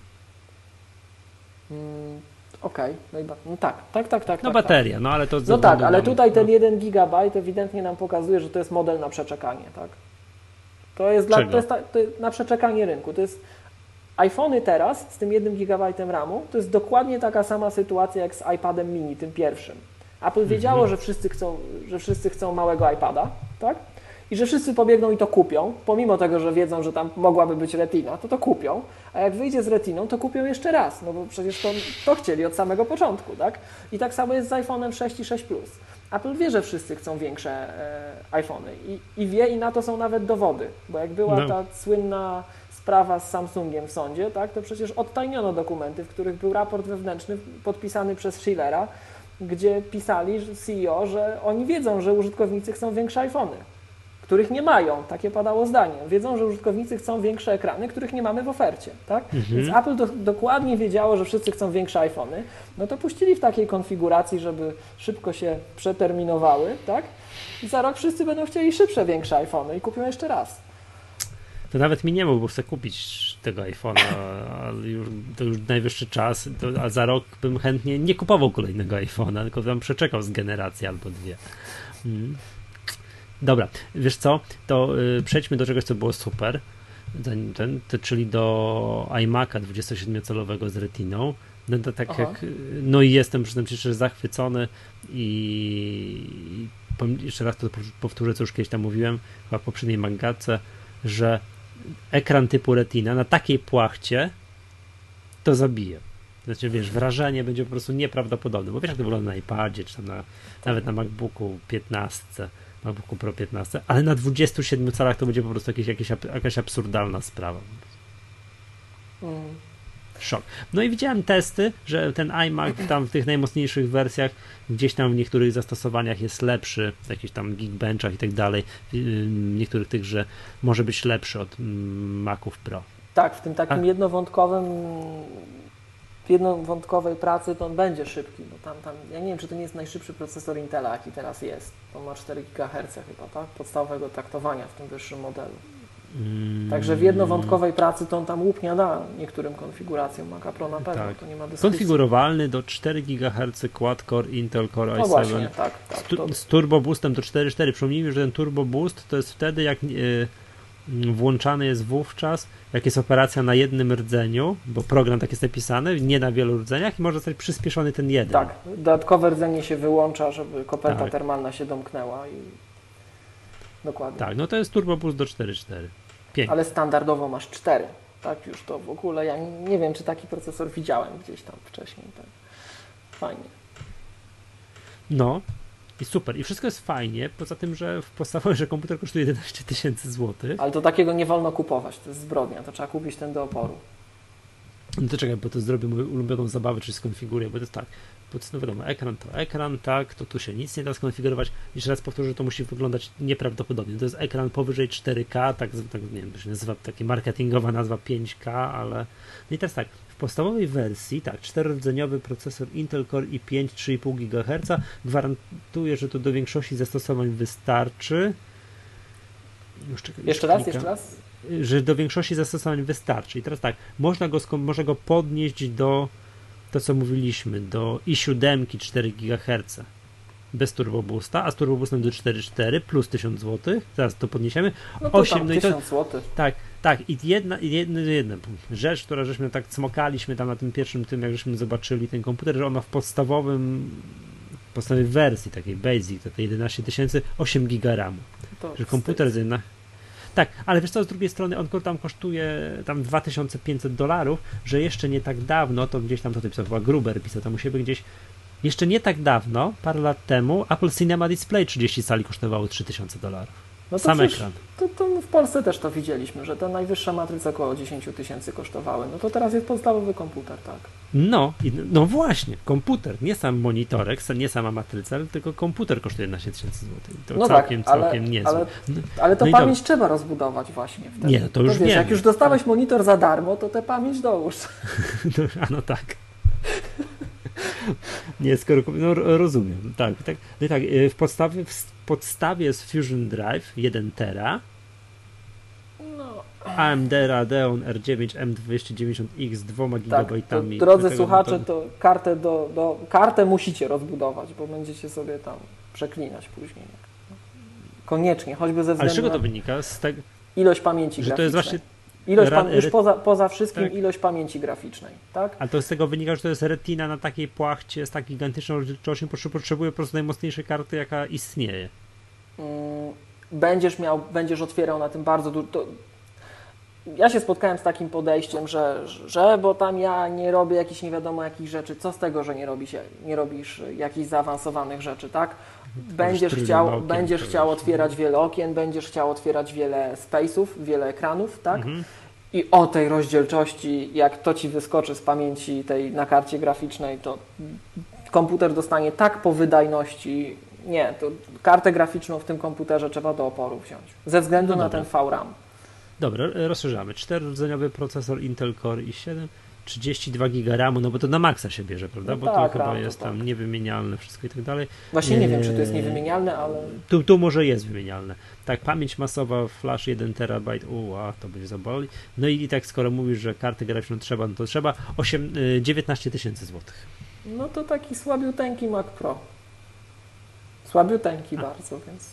Mm, Okej, no, i ba- no tak, tak, tak, tak. No tak, bateria, no ale to... Tak. No tak, ale na- tutaj ten no, 1 gigabajt ewidentnie nam pokazuje, że to jest model na przeczekanie, tak? To jest, dla, to jest, ta, to jest na przeczekanie rynku. To jest iPhony teraz z tym 1 gigabajtem RAMu, to jest dokładnie taka sama sytuacja jak z iPadem mini, tym pierwszym. Apple wiedziało, że wszyscy chcą, że wszyscy chcą małego iPada, tak? I że wszyscy pobiegną i to kupią, pomimo tego, że wiedzą, że tam mogłaby być retina, to to kupią, a jak wyjdzie z retiną, to kupią jeszcze raz, no bo przecież to, to chcieli od samego początku, tak? I tak samo jest z iPhone'em 6 i 6 Plus. Apple wie, że wszyscy chcą większe e, iPhony i, i wie i na to są nawet dowody, bo jak była No. ta słynna sprawa z Samsungiem w sądzie, tak, to przecież odtajniono dokumenty, w których był raport wewnętrzny podpisany przez Schillera, gdzie pisali że CEO, że oni wiedzą, że użytkownicy chcą większe iPhony, których nie mają. Takie padało zdanie. Wiedzą, że użytkownicy chcą większe ekrany, których nie mamy w ofercie. Tak? Więc Apple do, dokładnie wiedziało, że wszyscy chcą większe iPhony. No to puścili w takiej konfiguracji, żeby szybko się przeterminowały. Tak? I za rok wszyscy będą chcieli szybsze, większe iPhony i kupią jeszcze raz. To nawet mi nie mógł, bo chcę kupić tego iPhone'a, ale już, to już najwyższy czas, to, a za rok bym chętnie nie kupował kolejnego iPhone'a, tylko tam przeczekał z generacji albo dwie. Mm. Dobra, wiesz co, to y, przejdźmy do czegoś, co było super, zanim ten, to, czyli do iMac'a 27-calowego z retiną. No to tak Aha. jak, y, no i jestem przy tym przecież zachwycony i jeszcze raz to powtórzę, co już kiedyś tam mówiłem, chyba w poprzedniej mangatce, że ekran typu Retina na takiej płachcie to zabije. Znaczy, wiesz, wrażenie będzie po prostu nieprawdopodobne, bo wiesz, jak to wygląda na iPadzie, czy tam na, nawet na MacBooku 15, MacBooku Pro 15, ale na 27 calach to będzie po prostu jakieś, jakieś, jakaś absurdalna sprawa. Mm. Szok. No i widziałem testy, że ten iMac tam w tych najmocniejszych wersjach, gdzieś tam w niektórych zastosowaniach jest lepszy, w jakichś tam Geekbenchach i tak dalej, w niektórych tych, że może być lepszy od mm, Maców Pro. Tak, w tym takim A- jednowątkowym, w jednowątkowej pracy to on będzie szybki, bo tam, tam, ja nie wiem, czy to nie jest najszybszy procesor Intela, jaki teraz jest. To ma 4 GHz chyba, tak? Podstawowego taktowania w tym wyższym modelu. Mm, Także w jednowątkowej pracy to on tam łupnia da niektórym konfiguracjom Maca Pro na pewno, Tak. to nie ma dyskusji. Konfigurowalny do 4 GHz quad-core Intel Core No i7 właśnie, tak, tak. z, tu- To, z turbo boostem do 4.4. Przypomnijmy, że ten turbo boost to jest wtedy, jak y, mm, włączany jest wówczas, jak jest operacja na jednym rdzeniu, bo program tak jest napisany, nie na wielu rdzeniach i może zostać przyspieszony ten jeden. tak, dodatkowe rdzenie się wyłącza, żeby koperta Tak. termalna się domknęła i dokładnie. Tak, no to jest turbo boost do 4.4. Pięknie. Ale standardowo masz 4. Tak, już to w ogóle. Ja nie wiem, czy taki procesor widziałem gdzieś tam wcześniej. Tak. Fajnie. No i super. I wszystko jest fajnie, poza tym, że w podstawowej, że komputer kosztuje 11 tysięcy złotych. Ale to takiego nie wolno kupować. To jest zbrodnia. To trzeba kupić ten do oporu. No to czekaj, bo to zrobię moją ulubioną zabawę, czyli skonfiguruję, bo to jest tak, no wiadomo, ekran to ekran, tak, to tu się nic nie da skonfigurować. Jeszcze raz powtórzę, to musi wyglądać nieprawdopodobnie. To jest ekran powyżej 4K, tak, tak nie wiem, to się nazywa, taka marketingowa nazwa 5K, ale... No i teraz tak, w podstawowej wersji, tak, czterordzeniowy procesor Intel Core i5 3,5 GHz gwarantuje, że to do większości zastosowań wystarczy. Już Jeszcze raz, jeszcze raz? Że do większości zastosowań wystarczy. I teraz tak, można go, można go podnieść do to, co mówiliśmy, do i7 4 GHz bez turbo boosta, a z turbo boostem do 4.4 plus 1000 zł. Teraz to podniesiemy. No to 8, no i to, zł. Tak, tak. I jedna, jedna, jedna rzecz, która żeśmy tak cmokaliśmy tam na tym pierwszym tym, jak żeśmy zobaczyli ten komputer, że ona w podstawowym podstawowej wersji takiej basic, to te 11 tysięcy, 8 giga RAMu. To że komputer z jedna, tak, ale wiesz co, z drugiej strony on tam kosztuje tam 2500 dolarów, że jeszcze nie tak dawno, to gdzieś tam to pisał, chyba Gruber pisał tam u siebie gdzieś, jeszcze nie tak dawno, parę lat temu, Apple Cinema Display 30 cali kosztowało 3000 dolarów. No to Sam przecież, ekran. To, to w Polsce też to widzieliśmy, że ta najwyższa matryca około 10 tysięcy kosztowały. No to teraz jest podstawowy komputer, tak. No, no właśnie, komputer, nie sam monitorek, nie sama matryca, tylko komputer kosztuje 11 tysięcy złotych. To no całkiem, tak, ale, całkiem niezłe. Ale, ale to no pamięć to... trzeba rozbudować właśnie wtedy. Nie, to już to wiesz, Jak już dostałeś monitor za darmo, to tę pamięć dołóż. No, a no tak. Nie, skoro no, rozumiem. Tak, tak, no tak y, w podstawie, w podstawie jest Fusion Drive 1 tera. No. AMD Radeon R9 M290X z 2 tak, GB. drodzy słuchacze, to kartę, do, do, kartę musicie rozbudować, bo będziecie sobie tam przeklinać później. Koniecznie, choćby ze względu Ale z czego to wynika? Z tego, ilość pamięci że to jest właśnie Ilość już poza, poza wszystkim tak. ilość pamięci graficznej, tak? Ale to z tego wynika, że to jest retina na takiej płachcie z tak gigantyczną rozdzielczością, potrzebuje po prostu najmocniejszej karty, jaka istnieje. Mm, będziesz miał, będziesz otwierał na tym bardzo dużo. Ja się spotkałem z takim podejściem, że, że bo tam ja nie robię jakichś nie wiadomo jakich rzeczy, co z tego, że nie robisz, nie robisz jakichś zaawansowanych rzeczy, tak? Będziesz chciał, będziesz chciał otwierać wiele okien, będziesz chciał otwierać wiele space'ów, wiele ekranów, tak? Mhm. I o tej rozdzielczości, jak to ci wyskoczy z pamięci tej na karcie graficznej, to komputer dostanie tak po wydajności. Nie, to kartę graficzną w tym komputerze trzeba do oporu wziąć. Ze względu no na ten VRAM. Dobra, rozszerzamy. Czterordzeniowy procesor Intel Core i7 32 giga RAMu, no bo to na maksa się bierze, prawda? No bo tak, to chyba RAM, jest to tam tak. niewymienialne wszystko i tak dalej. Właśnie nie, wiem, czy to jest niewymienialne, ale... Tu, tu może jest wymienialne. Tak, pamięć masowa, flash 1 terabajt, uła, to będzie zaboli. No i, i tak skoro mówisz, że karty graficzną trzeba, no to trzeba 8, 19 tysięcy złotych. No to taki słabiuteńki Mac Pro. Słabiuteńki A. bardzo, więc...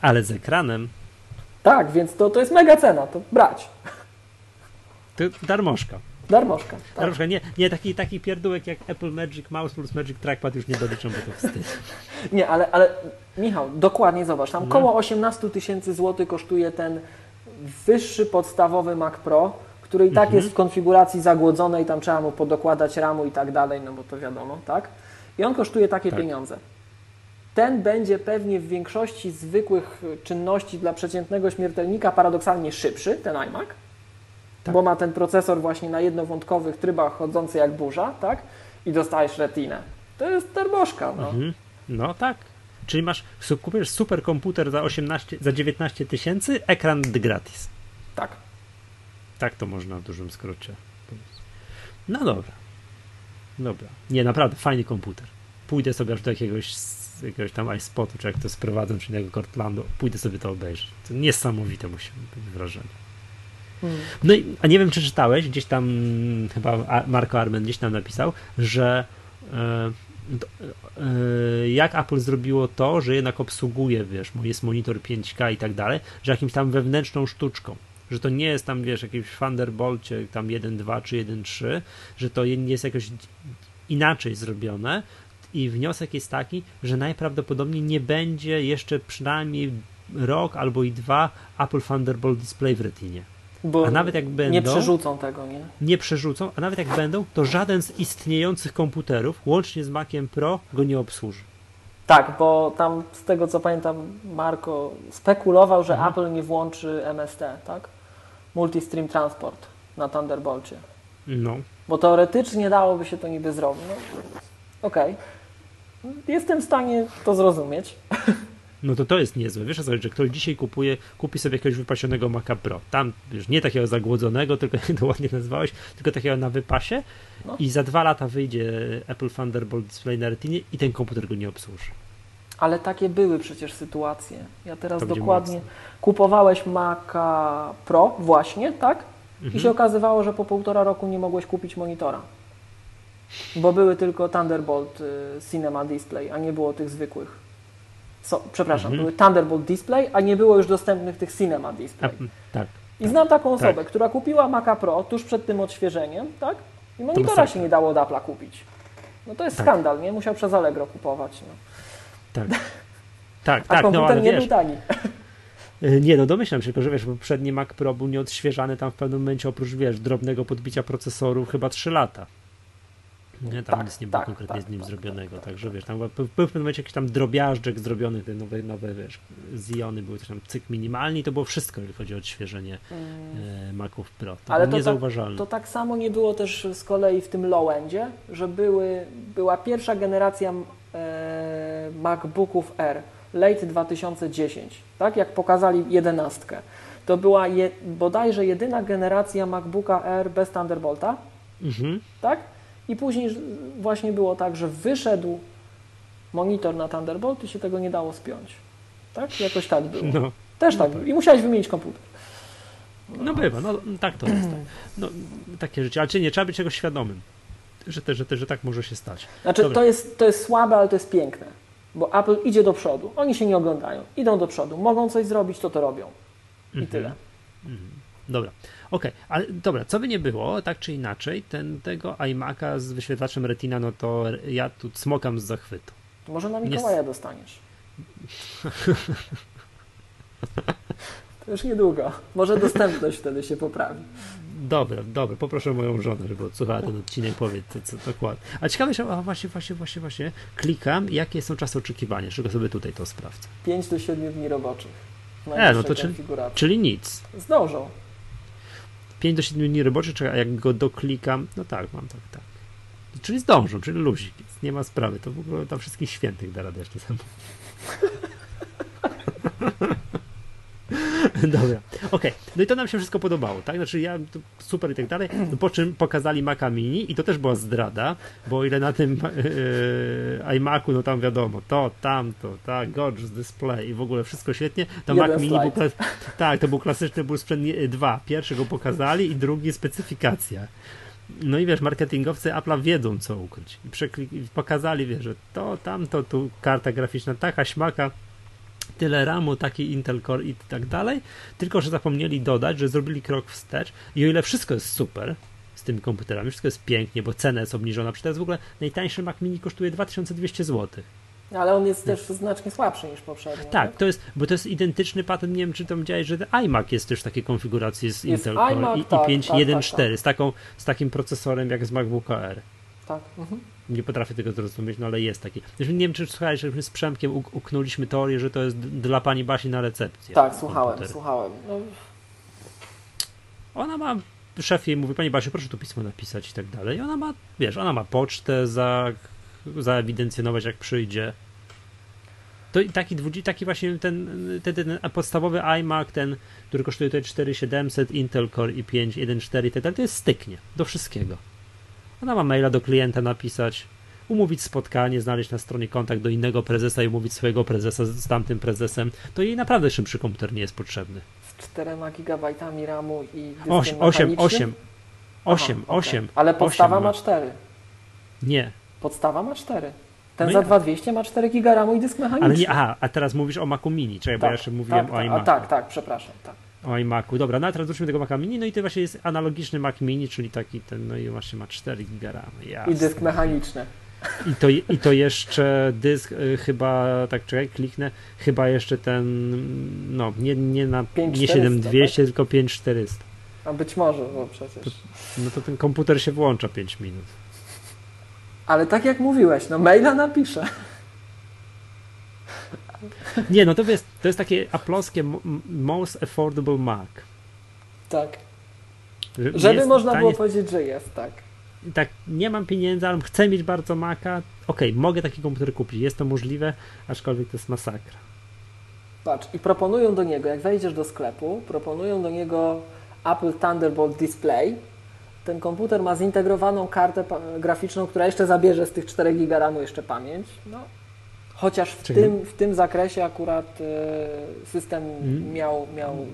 Ale z ekranem? Tak, więc to, to jest mega cena, to brać. To darmożka. Darmożka. Tak. Darmożka. Nie, nie taki, taki pierdółek jak Apple Magic Mouse plus Magic Trackpad już nie doliczą, bo to wstyd. Nie, ale, ale Michał, dokładnie zobacz, tam no. około 18 tysięcy złotych kosztuje ten wyższy podstawowy Mac Pro, który i tak mhm. jest w konfiguracji zagłodzonej, tam trzeba mu podokładać ramu i tak dalej, no bo to wiadomo, tak? I on kosztuje takie tak. pieniądze. Ten będzie pewnie w większości zwykłych czynności dla przeciętnego śmiertelnika paradoksalnie szybszy, ten iMac, tak. bo ma ten procesor właśnie na jednowątkowych trybach chodzący jak burza, tak? I dostajesz retinę. To jest terboszka, no. Mhm. No tak. Czyli masz, kupujesz super komputer za 18, za 19 tysięcy, ekran gratis. Tak. Tak to można w dużym skrócie powiedzieć. No dobra. Dobra. Nie, naprawdę, fajny komputer. Pójdę sobie aż do jakiegoś, jakiegoś tam iSpotu, czy jak to sprowadzą, czy innego Cortlandu, pójdę sobie to obejrzeć. To niesamowite musi być wrażenie. No i, a nie wiem, czy czytałeś, gdzieś tam chyba Marco Armen gdzieś tam napisał, że e, e, jak Apple zrobiło to, że jednak obsługuje, wiesz, jest monitor 5K i tak dalej, że jakimś tam wewnętrzną sztuczką, że to nie jest tam, wiesz, jakimś Thunderbolcie tam 1.2 czy 1.3, że to jest jakoś inaczej zrobione i wniosek jest taki, że najprawdopodobniej nie będzie jeszcze przynajmniej rok albo i dwa Apple Thunderbolt Display w retinie. Bo a nawet jak będą, nie przerzucą tego, nie? Nie przerzucą, a nawet jak będą, to żaden z istniejących komputerów, łącznie z Maciem Pro, go nie obsłuży. Tak, bo tam z tego co pamiętam, Marco spekulował, że mhm. Apple nie włączy MST, tak? Multi-Stream Transport na Thunderbolcie. No. Bo teoretycznie dałoby się to niby zrobić. No, Okej. Okay. Jestem w stanie to zrozumieć. no to to jest niezłe. Wiesz, że ktoś dzisiaj kupuje, kupi sobie jakiegoś wypasionego Maca Pro. Tam, wiesz, nie takiego zagłodzonego, tylko jak to ładnie nazwałeś, tylko takiego na wypasie no. i za dwa lata wyjdzie Apple Thunderbolt Display na Retinie i ten komputer go nie obsłuży. Ale takie były przecież sytuacje. Ja teraz dokładnie kupowałeś Maca Pro właśnie, tak? I Mhm. się okazywało, że po półtora roku nie mogłeś kupić monitora. Bo były tylko Thunderbolt y, Cinema Display, a nie było tych zwykłych. So, przepraszam, Mhm. były Thunderbolt Display, a nie było już dostępnych tych Cinema A, Display. tak. I znam taką osobę, Tak. która kupiła Maca Pro tuż przed tym odświeżeniem, tak? I monitora się nie dało od Apple'a kupić. No to jest Tak. skandal, nie? Musiał przez Allegro kupować. No. Tak. Tak, A tak, no komputer ale nie wiesz, był tani. y, nie no domyślam się, tylko że wiesz, bo poprzedni Mac Pro był nieodświeżany tam w pewnym momencie oprócz, wiesz, drobnego podbicia procesoru chyba 3 lata. Nie, tam Tak, nic nie było tak, konkretnie tak, z nim tak, zrobionego, także wiesz, tam był w pewnym momencie jakiś tam drobiażdżek zrobiony, te nowe, nowe wiesz, Ziony były coś tam cyk minimalni, to było wszystko, jeżeli chodzi o odświeżenie e, Maców Pro. To Ale to niezauważalne. To tak samo nie było też z kolei w tym low-endzie, że były, była pierwsza generacja e, MacBooków R, late 2010, tak? Jak pokazali jedenastkę. To była je, bodajże jedyna generacja MacBooka R bez Thunderbolta, Mhm. tak? I później właśnie było tak, że wyszedł monitor na Thunderbolt i się tego nie dało spiąć. Tak? Jakoś tak było. No, Też tak było. I musiałeś wymienić komputer. no bywa, no tak to jest. Tak. No, takie życie, ale czy nie, trzeba być czegoś świadomym, że, te, że, te, że tak może się stać. Znaczy, Dobra. to jest, to jest słabe, ale to jest piękne. Bo Apple idzie do przodu. Oni się nie oglądają. Idą do przodu. Mogą coś zrobić, to to robią. I Mhm. tyle. Dobra, okej, ale dobra, co by nie było, tak czy inaczej, ten, tego iMac'a z wyświetlaczem Retina, no to ja tu smokam z zachwytu. Może na Nie Mikołaja dostaniesz. To już niedługo. Może dostępność wtedy się poprawi. Dobra, dobra, poproszę moją żonę, żeby odsłuchała ten odcinek, powiedz co, co dokładnie. A ciekawe, że a właśnie, właśnie, właśnie, właśnie, klikam, jakie są czasy oczekiwania, czego sobie tutaj to sprawdzę. 5 do 7 dni roboczych. E, no to konfiguracji. Czyli nic. Zdążą. 5 do 7 dni roboczych, a jak go doklikam, no tak, mam tak, tak. Czyli zdążą, czyli luzik, nie ma sprawy, to w ogóle tam wszystkich świętych da radę jeszcze sam. Dobra, okej. No i to nam się wszystko podobało, tak? Znaczy ja super i tak dalej. No po czym pokazali Maca Mini i to też była zdrada, bo ile na tym yy, iMacu, no tam wiadomo, to, tamto, tak, gorgeous display i w ogóle wszystko świetnie, to Jeden Mac Mini był, tak, to był klasyczny, był sprzęt dwa. Pierwszy go pokazali i drugi specyfikacja. No i wiesz, marketingowcy Apple'a wiedzą, co ukryć. Pokazali, wiesz, że to, tamto, tu karta graficzna, taka śmaka, tyle ramu, taki Intel Core i tak dalej. Tylko, że zapomnieli dodać, że zrobili krok wstecz i o ile wszystko jest super z tymi komputerami, wszystko jest pięknie, bo cena jest obniżona. Przecież teraz w ogóle najtańszy Mac Mini kosztuje 2200 zł. Ale on jest też znacznie słabszy niż poprzednio. Tak, to jest, bo to jest identyczny patent, nie wiem czy tam widziałeś, że iMac jest też w takiej konfiguracji z Jest Intel Core i, tak, i 5 tak, 1.4 tak, z, taką, z takim procesorem jak z MacBooka R. Tak. Mhm. Nie potrafię tego zrozumieć, no ale jest taki. Nie wiem, czy słuchałeś, że my z Przemkiem uk- uknęliśmy teorię, że to jest dla pani Basi na recepcję. Tak, słuchałem, komputer. słuchałem. No, Ona ma, szef jej mówi, pani Basiu, proszę tu pismo napisać i tak dalej. I ona ma, wiesz, ona ma pocztę za, zaewidencjonować jak przyjdzie. To i taki, dwudzi- taki właśnie ten, ten, ten podstawowy iMac, ten, który kosztuje tutaj 4700, Intel Core i 5, 1.4 i tak dalej, to jest styknie do wszystkiego. Ona ma maila do klienta napisać, umówić spotkanie, znaleźć na stronie kontakt do innego prezesa i umówić swojego prezesa z, tamtym prezesem. To jej naprawdę szybszy komputer nie jest potrzebny. z 4 gigabajtami RAMu i dyskiem 8, 8, mechanicznym? 8, 8, Aha, okej. 8. Ale podstawa ma 4. Nie, Podstawa ma 4. Ten No za jak? 2200 ma 4 giga RAMu i dysk mechaniczny. ale nie, aha, a teraz mówisz o Macu Mini, czekaj, bo ja jeszcze mówiłem tak, o tak, iMacu. a, tak, tak, przepraszam. Tak. O iMacu, dobra, no a teraz wróćmy do tego Maca Mini, no i to właśnie jest analogiczny Mac Mini, czyli taki ten, no i właśnie ma 4 giga RAM. I dysk mechaniczny. I to, I to jeszcze dysk y, chyba, tak czekaj, kliknę, chyba jeszcze ten, no nie, nie na nie 5400, 7200, tylko 5400. A być może, bo przecież. No to ten komputer się włącza 5 minut. Ale tak jak mówiłeś, no maila napiszę. Nie, no to jest, to jest takie aploskie mo- most affordable Mac. Tak. Że Żeby jest można było powiedzieć, że jest, tak. tak, nie mam pieniędzy, ale chcę mieć bardzo Maca. Okej, mogę taki komputer kupić, jest to możliwe, aczkolwiek to jest masakra. Patrz, i proponują do niego, jak wejdziesz do sklepu, proponują do niego Apple Thunderbolt Display. Ten komputer ma zintegrowaną kartę graficzną, która jeszcze zabierze z tych 4 GB RAMu jeszcze pamięć. No, Chociaż w tym, w tym zakresie akurat e, system hmm. miał, miał,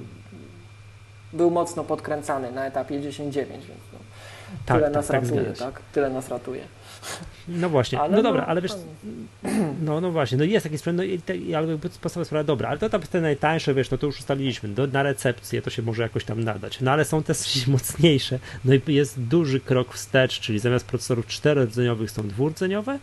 był mocno podkręcany na etapie 10.9, więc no, tak, tyle tak, nas tak, ratuje, tak? Tyle nas ratuje. No właśnie, ale no dobra, no, ale wiesz, no, no właśnie, no jest taki sprzęt, no i, te, ale podstawowa sprawa, dobra, ale to tam te najtańsze, wiesz, no to już ustaliliśmy, do, na recepcję to się może jakoś tam nadać, no ale są też mocniejsze, no i jest duży krok wstecz, czyli zamiast procesorów czterordzeniowych są dwurdzeniowe,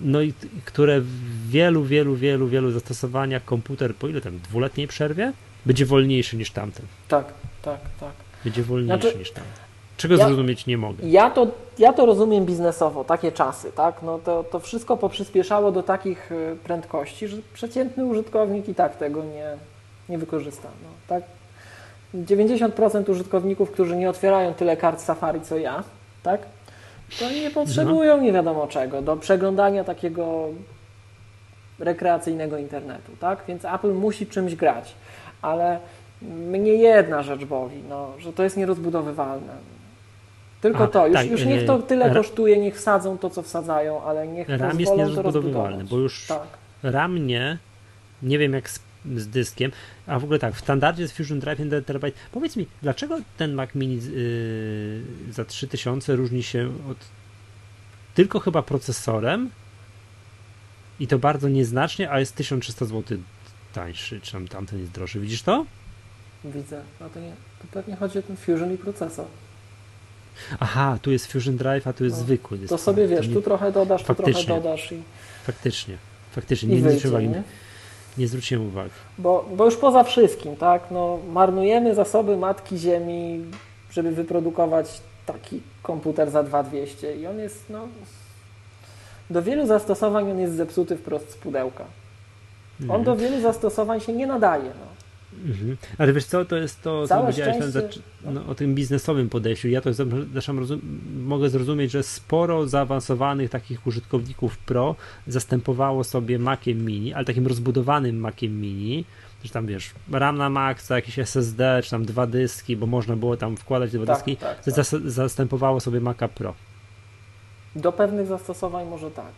no i które w wielu, wielu, wielu, wielu zastosowaniach komputer po ile tam dwuletniej przerwie będzie wolniejszy niż tamten. Tak, tak, tak. Będzie wolniejszy znaczy, niż tamten. Czego ja, zrozumieć nie mogę? Ja to, ja to rozumiem biznesowo, takie czasy, tak? No to, to wszystko poprzyspieszało do takich e, prędkości, że przeciętny użytkownik i tak tego nie, nie wykorzysta. No, tak? 90% użytkowników, którzy nie otwierają tyle kart Safari co ja, tak? To nie potrzebują no. nie wiadomo czego do przeglądania takiego rekreacyjnego internetu, tak? Więc Apple musi czymś grać, ale mnie jedna rzecz boli, no, że to jest nierozbudowywalne. Tylko A, to, już, tak, już niech to tyle kosztuje, niech wsadzą to, co wsadzają, ale niech RAM jest nierozbudowywalny, bo już tak. RAM nie, nie wiem jak z, z, dyskiem, a w ogóle tak, w standardzie jest Fusion Drive 1 TB. Powiedz mi, dlaczego ten Mac Mini yy, za 3000 różni się od tylko chyba procesorem i to bardzo nieznacznie, a jest 1300 zł tańszy, czy tam tamten jest droższy. Widzisz to? Widzę. No to, nie, to pewnie chodzi o ten Fusion i procesor. Aha, tu jest Fusion Drive, a tu jest no, zwykły dysk. To sobie wiesz, nie... tu trochę dodasz, tu trochę dodasz. I... Faktycznie, faktycznie, nie, wyjdzie, nie, nie? zwróciłem uwagi. Bo, bo już poza wszystkim, tak, no, marnujemy zasoby Matki Ziemi, żeby wyprodukować taki komputer za 2200 i on jest, no, do wielu zastosowań on jest zepsuty wprost z pudełka. On mhm. do wielu zastosowań się nie nadaje. No. Mhm. Ale wiesz co, to jest to, co powiedziałeś szczęście... no, o tym biznesowym podejściu. Ja to zresztą mogę zrozumieć, że sporo zaawansowanych takich użytkowników Pro zastępowało sobie Maciem Mini, ale takim rozbudowanym Maciem Mini, że tam wiesz, RAM na Maxa, jakieś SSD, czy tam dwa dyski, bo można było tam wkładać dwa tak, dyski, tak, tak. zastępowało sobie Maca Pro. Do pewnych zastosowań może tak.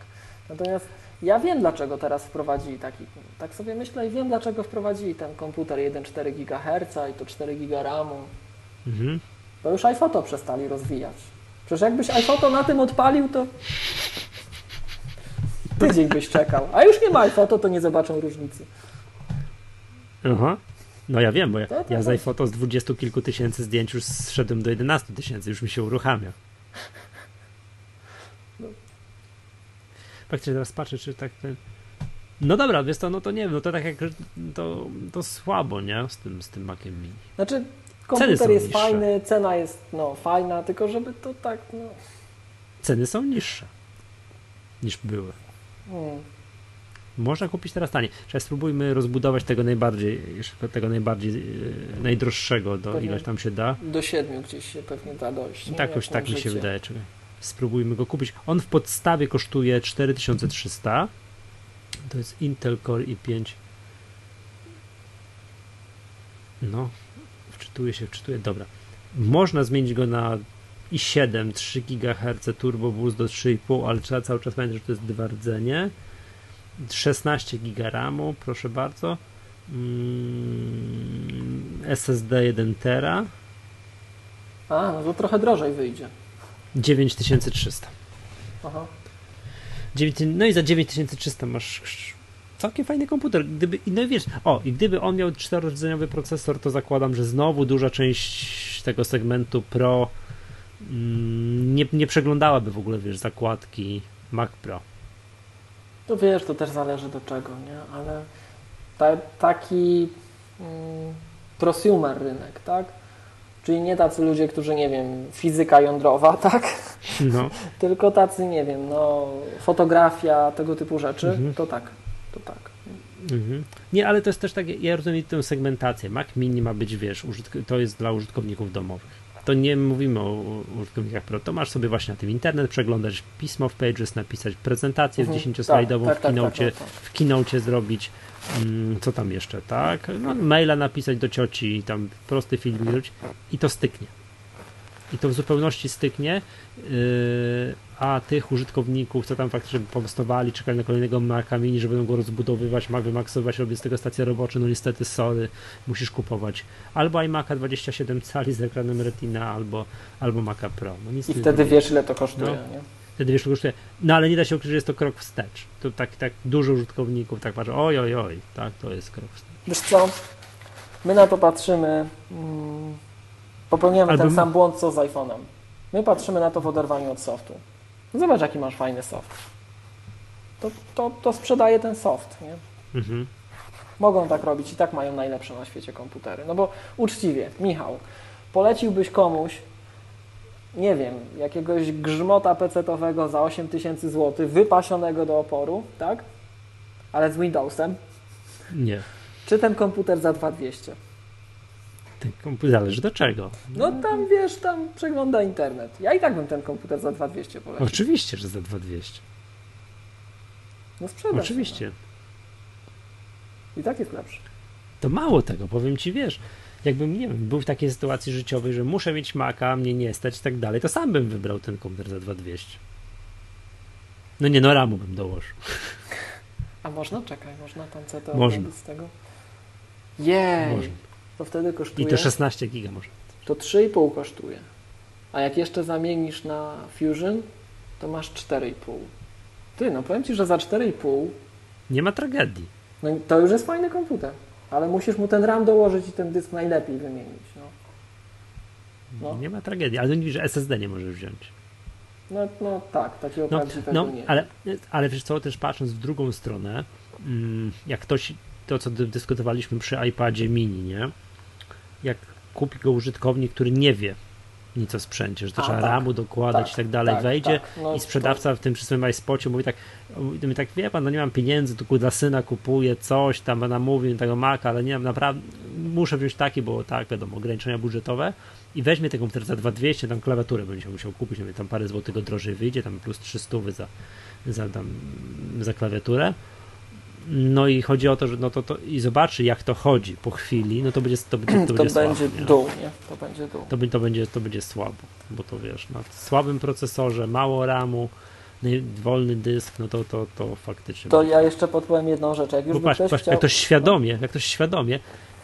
Natomiast ja wiem, dlaczego teraz wprowadzili taki, tak sobie myślę i wiem, dlaczego wprowadzili ten komputer 1,4 GHz i to 4 GB RAMu. Mhm. Bo już iPhoto przestali rozwijać. Przecież jakbyś iPhoto na tym odpalił, to tydzień byś czekał. A już nie ma iPhoto, to nie zobaczą różnicy. Aha. No ja wiem, bo ja, to, to, ja z iPhoto z dwudziestu kilku tysięcy zdjęć już zszedłem do 11 tysięcy, już mi się uruchamia. Faktycznie teraz patrzę, czy tak ten... No dobra, wiesz to, no to nie wiem, no to tak jak to, to słabo, nie? Z tym, z tym Maciem Mini. Znaczy komputer jest niższe. fajny, cena jest no fajna, tylko żeby to tak, no... Ceny są niższe niż były. Hmm. Można kupić teraz taniej. Teraz spróbujmy rozbudować tego najbardziej, tego najbardziej, e, najdroższego, do pewnie ileś tam się da. Do siedmiu gdzieś się pewnie da dojść. Tak, już tak mi się wydaje. Czekaj spróbujmy go kupić. On w podstawie kosztuje 4300. To jest Intel Core i5. No, wczytuje się, wczytuje. Dobra. Można zmienić go na i7 3 GHz Turbo Boost do 3,5, ale trzeba cały czas pamiętać, że to jest dwa rdzenie. 16 GB RAMu, proszę bardzo. Mm, SSD 1 tera. A, no to trochę drożej wyjdzie. 9300. Aha. 9, no i za 9300 masz całkiem fajny komputer. Gdyby, no i wiesz, o, i gdyby on miał czterordzeniowy procesor, to zakładam, że znowu duża część tego segmentu Pro mm, nie, nie przeglądałaby w ogóle, wiesz, zakładki Mac Pro. To wiesz, to też zależy do czego, nie? Ale ta, taki mm, prosumer rynek, tak? Czyli nie tacy ludzie, którzy, nie wiem, fizyka jądrowa, tak? No. Tylko tacy, nie wiem, no, fotografia, tego typu rzeczy, mhm. to tak, to tak. Mhm. Nie, ale to jest też tak, ja rozumiem tę segmentację. Mac Mini ma być, wiesz, to jest dla użytkowników domowych. To nie mówimy o użytkownikach pro, to masz sobie właśnie na tym internet, przeglądać pismo w Pages, napisać prezentację mhm. z 10-slajdową tak, tak, tak, w, tak, tak, tak, w Keynote zrobić, co tam jeszcze, tak? No, maila napisać do cioci, tam prosty film i to styknie. i to w zupełności styknie, yy, a tych użytkowników, co tam faktycznie powstawali, czekali na kolejnego Maca Mini, że będą go rozbudowywać, Mac wymaksować, robić z tego stację robocze, no niestety sorry, musisz kupować albo iMac'a 27 cali z ekranem Retina, albo, albo Maca Pro. No, I wtedy wiesz, ile to kosztuje, No. nie? Wtedy wiesz, kosztuje. No ale nie da się ukryć, że jest to krok wstecz. To tak, tak dużo użytkowników tak patrzą, oj, oj, oj, tak, to jest krok wstecz. Wiesz co, my na to patrzymy, mm, popełniamy Albo ten sam błąd, co z iPhone'em. My patrzymy na to w oderwaniu od softu. Zobacz, jaki masz fajny soft. To, to, to sprzedaje ten soft, nie? Mhm. Mogą tak robić i tak mają najlepsze na świecie komputery. No bo uczciwie, Michał, poleciłbyś komuś, nie wiem, jakiegoś grzmota pecetowego za 8000 zł, wypasionego do oporu, tak? Ale z Windowsem, Nie. czy ten komputer za 2200? Ten komputer zależy do czego. No tam wiesz, tam przegląda internet. Ja i tak bym ten komputer za 2200 polecił. Oczywiście, że za 2200. No sprzedaż. Oczywiście. I tak jest lepszy. To mało tego, powiem ci, wiesz, jakbym, nie wiem, był w takiej sytuacji życiowej, że muszę mieć Maca, mnie nie stać i tak dalej, to sam bym wybrał ten komputer za 2200. No nie, no ramu bym dołożył. A można? Czekaj, można tam CT Można. z tego? Jej! Można. To wtedy I kosztuje... to 16 giga może. to 3,5 kosztuje. A jak jeszcze zamienisz na Fusion, to masz 4,5. Ty, no powiem Ci, że za 4,5 Nie ma tragedii. no i to już jest fajny komputer. Ale musisz mu ten RAM dołożyć i ten dysk najlepiej wymienić. No, No. Nie ma tragedii, ale nie że SSD nie możesz wziąć. no, no tak, takiego No, no nie. ale, ale wiesz co, też patrząc w drugą stronę, mm, jak ktoś, to co dy- dyskutowaliśmy przy iPadzie mini, nie? Jak kupi go użytkownik, który nie wie nic o sprzęcie, że to A, trzeba tak. ramu dokładać Tak, i tak dalej, tak, wejdzie tak. No, i sprzedawca w tym przy swoim iSpocie mówi tak, mówi tak, wie pan, no nie mam pieniędzy, tu dla syna kupuję coś, tam namówię tego Maca, ale nie mam naprawdę, muszę wziąć taki, bo tak, wiadomo, ograniczenia budżetowe i weźmie ten komputer za 2200, tam klawiaturę będzie musiał kupić, wiem, tam parę złotego drożej wyjdzie, tam plus 300 za, za, tam, za klawiaturę. No i chodzi o to, że no to, to i zobaczy jak to chodzi po chwili, no to będzie to będzie, to to będzie, będzie słabo, dół, nie? To będzie dół. to, to, będzie, to będzie słabo, bo to wiesz, na słabym procesorze, mało ramu, nie- wolny dysk, no to, to, to faktycznie. To będzie. ja jeszcze podpowiem jedną rzecz. Jak już patrz, ktoś patrz, chciał... jak ktoś świadomie, jak ktoś świadomie,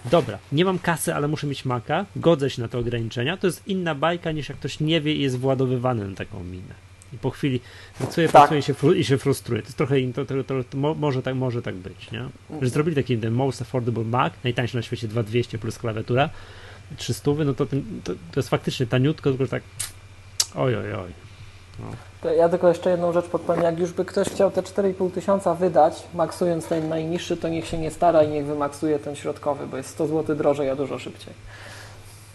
dobra, nie mam kasy, ale muszę mieć Maca, godzę się na te ograniczenia, to jest inna bajka niż jak ktoś nie wie i jest władowywany na taką minę. I po chwili pracuje, Tak. pracuje i się, i się frustruje. To jest trochę, to, to, to, to mo, może, tak, może tak być, nie? Że zrobili taki ten most affordable Mac, najtańszy na świecie 2200 plus klawiatura, 300, no to, ten, to, to jest faktycznie taniutko, tylko tak oj, oj, oj. No. Ja tylko jeszcze jedną rzecz podpowiem. Jak już by ktoś chciał te 4,5 tysiąca wydać, maksując ten najniższy, to niech się nie stara i niech wymaksuje ten środkowy, bo jest 100 zł drożej, a dużo szybciej.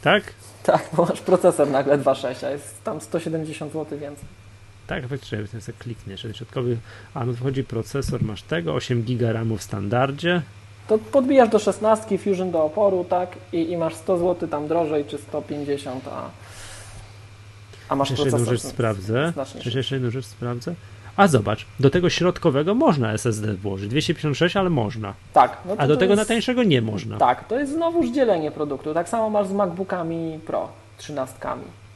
Tak? Tak, bo masz procesor nagle 2.6, a jest tam 170 zł więcej. Tak, faktycznie, ten sobie kliknie, że środkowy, a no wchodzi procesor, masz tego, 8 giga RAMu w standardzie, To podbijasz do 16, Fusion do oporu, tak, i, i masz 100 zł tam drożej, czy 150, a, a masz Jeszcze jedną procesor rzecz sprawdzę. Jeszcze, jeszcze jedną rzecz sprawdzę. A zobacz, do tego środkowego można SSD włożyć. 256, ale można. Tak. No to A do to tego jest, na tańszego nie można. Tak, to jest znowuż dzielenie produktu. Tak samo masz z MacBookami Pro, 13.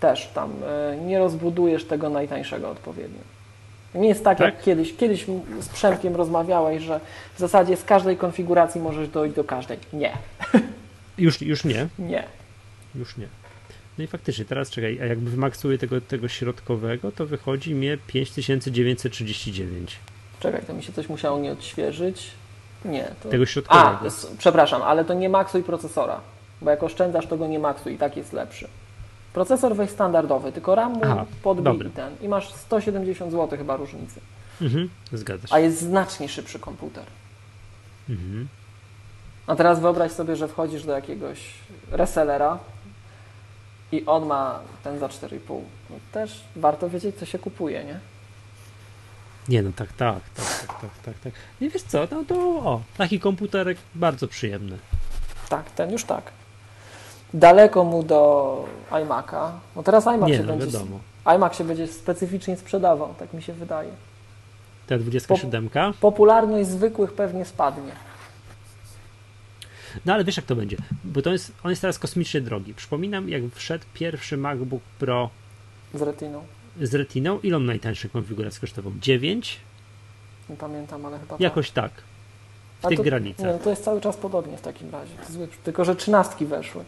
Też tam y, nie rozbudujesz tego najtańszego odpowiednio. Nie jest tak, Tak? jak kiedyś. Kiedyś z Przemkiem rozmawiałeś, że w zasadzie z każdej konfiguracji możesz dojść do każdej. Nie, Już, już nie, nie. już nie. No i faktycznie, teraz czekaj, a jakby wymaksuję tego, tego środkowego, to wychodzi mnie 5939. Czekaj, to mi się coś musiało nie odświeżyć. Nie. To... Tego środkowego. A, przepraszam, ale to nie maksuj procesora, bo jak oszczędzasz, to go nie maksuj i tak jest lepszy. Procesor weź standardowy, tylko RAM mu Aha, podbij i ten. I masz 170 zł chyba różnicy. Mhm, zgadza się. A jest znacznie szybszy komputer. Mhm. A teraz wyobraź sobie, że wchodzisz do jakiegoś resellera i on ma ten za 4,5. No też warto wiedzieć, co się kupuje, nie? Nie, no tak, tak, tak, tak, tak, tak, tak. Nie wiesz co, no to o, taki komputerek bardzo przyjemny. Tak, ten już tak. Daleko mu do iMac'a. No teraz iMac Nie, się no będzie wiadomo. iMac się będzie specyficznie sprzedawał, tak mi się wydaje. Ta 27. Popularność zwykłych pewnie spadnie. No ale wiesz jak to będzie, bo to jest, on jest teraz kosmicznie drogi. Przypominam, jak wszedł pierwszy MacBook Pro Z retiną. z Retiną, ile on najtańszej konfiguracji kosztował? 9? Nie pamiętam, ale chyba Jakoś tak. W A tych to, granicach. Nie, to jest cały czas podobnie w takim razie. Zły, tylko, że trzynastki weszły.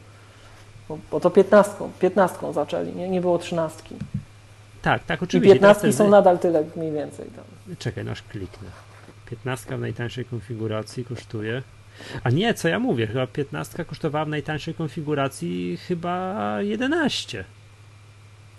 Bo, bo to piętnastką, piętnastką zaczęli, nie, nie było trzynastki. Tak, tak, I oczywiście. piętnastki Teraz są nadal tyle mniej więcej. Tam. Czekaj, nasz kliknę. 15 w najtańszej konfiguracji kosztuje. A nie, co ja mówię, chyba 15 kosztowała w najtańszej konfiguracji chyba 11.